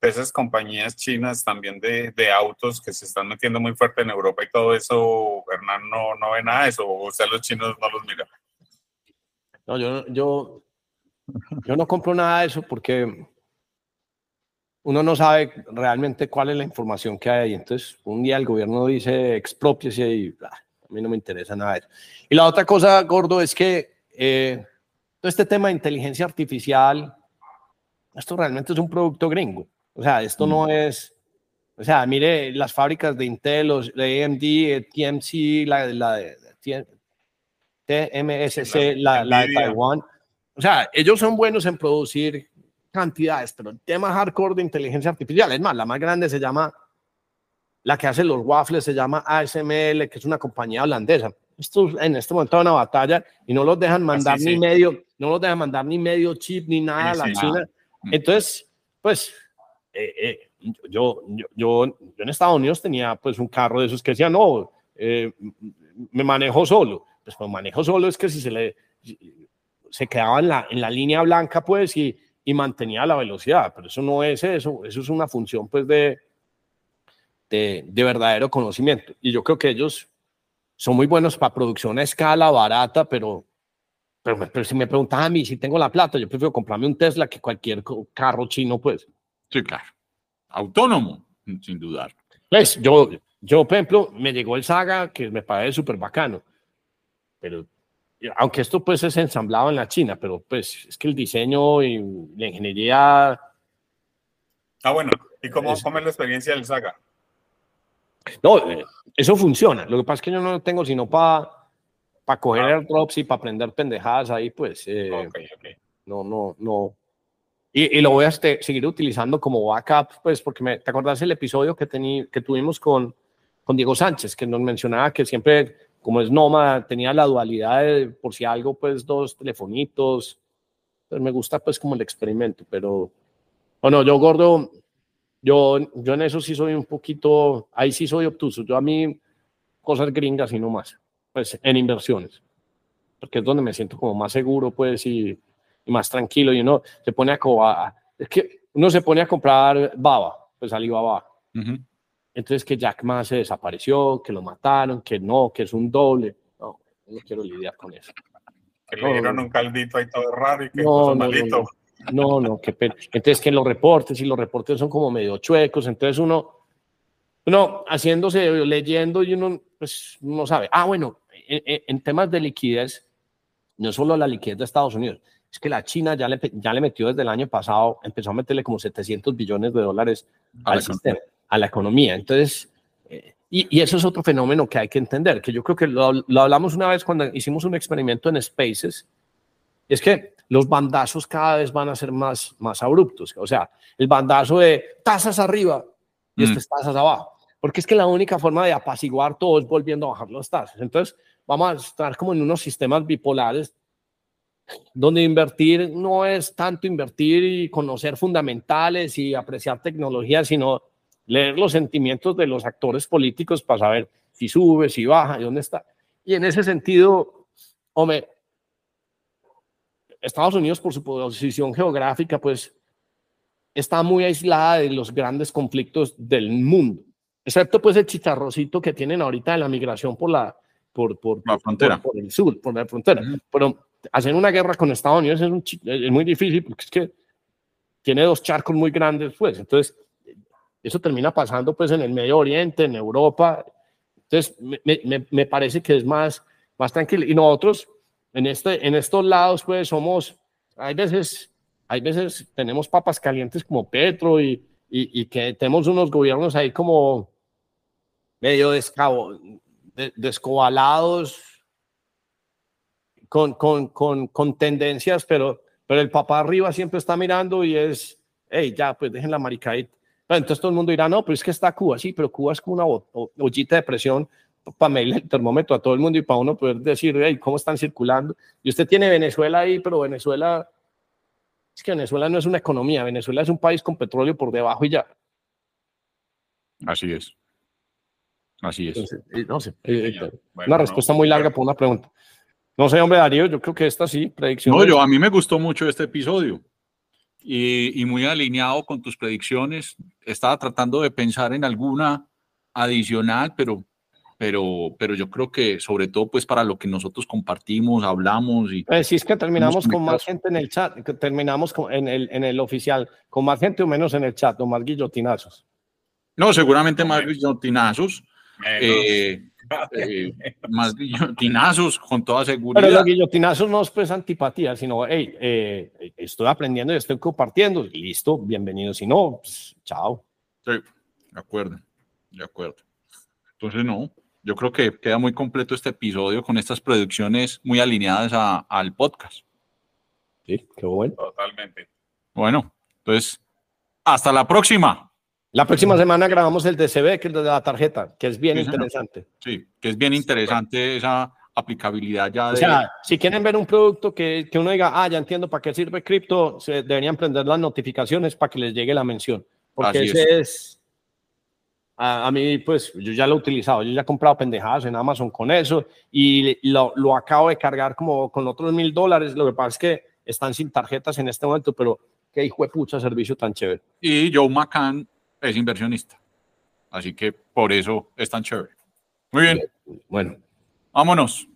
esas compañías chinas también de, de, autos que se están metiendo muy fuerte en Europa y todo eso, Hernán no, no ve nada de eso, o sea, los chinos no los mira. No, yo, yo, yo no compro nada de eso porque uno no sabe realmente cuál es la información que hay. Entonces, un día el gobierno dice expropiese y ah, a mí no me interesa nada de eso. Y la otra cosa, gordo, es que eh, todo este tema de inteligencia artificial, esto realmente es un producto gringo. O sea, esto no Mm. es, o sea, mire las fábricas de Intel, los de AMD, TMC, la, la de TMSC, la, la de Taiwán. O sea, ellos son buenos en producir cantidades, pero el tema hardcore de inteligencia artificial, es más, la más grande se llama, la que hace los waffles se llama ASML, que es una compañía holandesa. Esto en este momento es una batalla y no los dejan mandar Así, ni sí. medio, no los dejan mandar ni medio chip ni nada Sí, a la sí, China. Mm. Entonces, pues eh, eh, yo, yo, yo, yo, en Estados Unidos tenía pues un carro de esos que decía, no, eh, me manejo solo. Pues me manejo solo es que si se le se quedaba en la, en la línea blanca pues y, y mantenía la velocidad, pero eso no es eso, eso es una función pues de, de, de verdadero conocimiento. Y yo creo que ellos son muy buenos para producción a escala barata, pero, pero, pero si me preguntas a mí si tengo la plata, yo prefiero comprarme un Tesla que cualquier carro chino, pues. Sí, claro. Autónomo, sin dudar. Pues yo, yo, por ejemplo, me llegó el Saga, que me parece súper bacano, pero aunque esto pues es ensamblado en la China, pero pues es que el diseño y la ingeniería... Ah, bueno, ¿y cómo, es, cómo es la experiencia del Saga? No, eh, eso funciona. Lo que pasa es que yo no lo tengo sino para para coger ah. airdrops y para aprender pendejadas ahí, pues. Eh, no, no, no. Y, y, lo voy a este, seguir utilizando como backup, pues, porque me, te acordás el episodio que, tení, que tuvimos con, con Diego Sánchez, que nos mencionaba que siempre, como es nómada, tenía la dualidad de, por si algo, pues, dos telefonitos. Pues me gusta, pues, como el experimento, pero. Bueno, yo, gordo, yo, yo en eso sí soy un poquito, ahí sí soy obtuso. Yo a mí, cosas gringas y no más, pues en inversiones, porque es donde me siento como más seguro, pues, y, más tranquilo. Y uno se pone a, es que uno se pone a comprar baba, pues Alibaba. Entonces que Jack Ma se desapareció, que lo mataron, que no, que es un doble. No, no quiero lidiar con eso. Que le dieron un caldito ahí todo raro y que no, malito. No, no, qué pena. Entonces que los reportes y los reportes son como medio chuecos, entonces uno, uno haciéndose, leyendo y uno, pues no sabe. Ah, bueno, en, temas de liquidez, no solo la liquidez de Estados Unidos, es que la China ya le, ya le metió desde el año pasado, empezó a meterle como 700 billones de dólares al sistema, a la economía. Entonces, eh, y, y, eso es otro fenómeno que hay que entender, que yo creo que lo, lo hablamos una vez cuando hicimos un experimento en Spaces, es que los bandazos cada vez van a ser más, más abruptos. O sea, el bandazo de tasas arriba y mm. estas tasas abajo. Porque es que la única forma de apaciguar todo es volviendo a bajar las tasas. Entonces, vamos a estar como en unos sistemas bipolares donde invertir no es tanto invertir y conocer fundamentales y apreciar tecnología, sino leer los sentimientos de los actores políticos para saber si sube, si baja y dónde está. Y en ese sentido, hombre, Estados Unidos, por su posición geográfica, pues está muy aislada de los grandes conflictos del mundo, excepto pues el chicharrocito que tienen ahorita de la migración por la, por, por, la frontera. Por, el sur, por la frontera. Pero hacer una guerra con Estados Unidos es, un, es muy difícil porque es que tiene dos charcos muy grandes, pues. Entonces, eso termina pasando pues en el Medio Oriente, en Europa. Entonces, me, me, me parece que es más, más tranquilo. Y nosotros, en, este, en estos lados, pues somos, hay veces, hay veces tenemos papas calientes como Petro y, y, que tenemos unos gobiernos ahí como medio descabo, descobalados, con, con, con, con, tendencias, pero, pero el papá arriba siempre está mirando y es, hey, ya, pues dejen la maricadita. Entonces todo el mundo dirá, no, pero es que está Cuba, sí, pero Cuba es como una ollita de presión para medir el termómetro a todo el mundo y para uno poder decir, hey, ¿cómo están circulando? Y usted tiene Venezuela ahí, pero Venezuela, es que Venezuela no es una economía, Venezuela es un país con petróleo por debajo y ya. Así es. Así es. Eh, no sé, eh, eh, una respuesta muy larga por una pregunta. No sé, hombre, Darío, yo creo que esta sí, predicción. No, yo a mí me gustó mucho este episodio y, y muy alineado con tus predicciones. Estaba tratando de pensar en alguna adicional, pero pero, pero yo creo que sobre todo pues para lo que nosotros compartimos, hablamos y... Pues sí, es que terminamos con más gente en el chat, que terminamos con, en, el, en el oficial, con más gente o menos en el chat, o más guillotinazos. No, seguramente más guillotinazos. Eh, eh, más guillotinazos, con toda seguridad. Pero los guillotinazos no es pues antipatía, sino, hey, eh, estoy aprendiendo y estoy compartiendo, listo, bienvenido. Si no, pues, chao. Sí, de acuerdo, de acuerdo. Entonces, no, yo creo que queda muy completo este episodio con estas producciones muy alineadas al podcast. Sí, qué bueno. Totalmente. Bueno, entonces, hasta la próxima. La próxima semana grabamos el DCB, que es de la tarjeta, que es bien interesante. Sí, que es bien interesante esa aplicabilidad ya de... O sea, si quieren ver un producto que, que uno diga, ah, ya entiendo para qué sirve cripto, se deberían prender las notificaciones para que les llegue la mención. Porque ese es a, mí, pues, yo ya lo he utilizado, yo ya he comprado pendejadas en Amazon con eso y lo, lo acabo de cargar como con otros mil dólares. Lo que pasa es que están sin tarjetas en este momento, pero Qué hijo de pucha servicio tan chévere. Y Joe McCann es inversionista. Así que por eso es tan chévere. Muy bien. Bueno. Vámonos.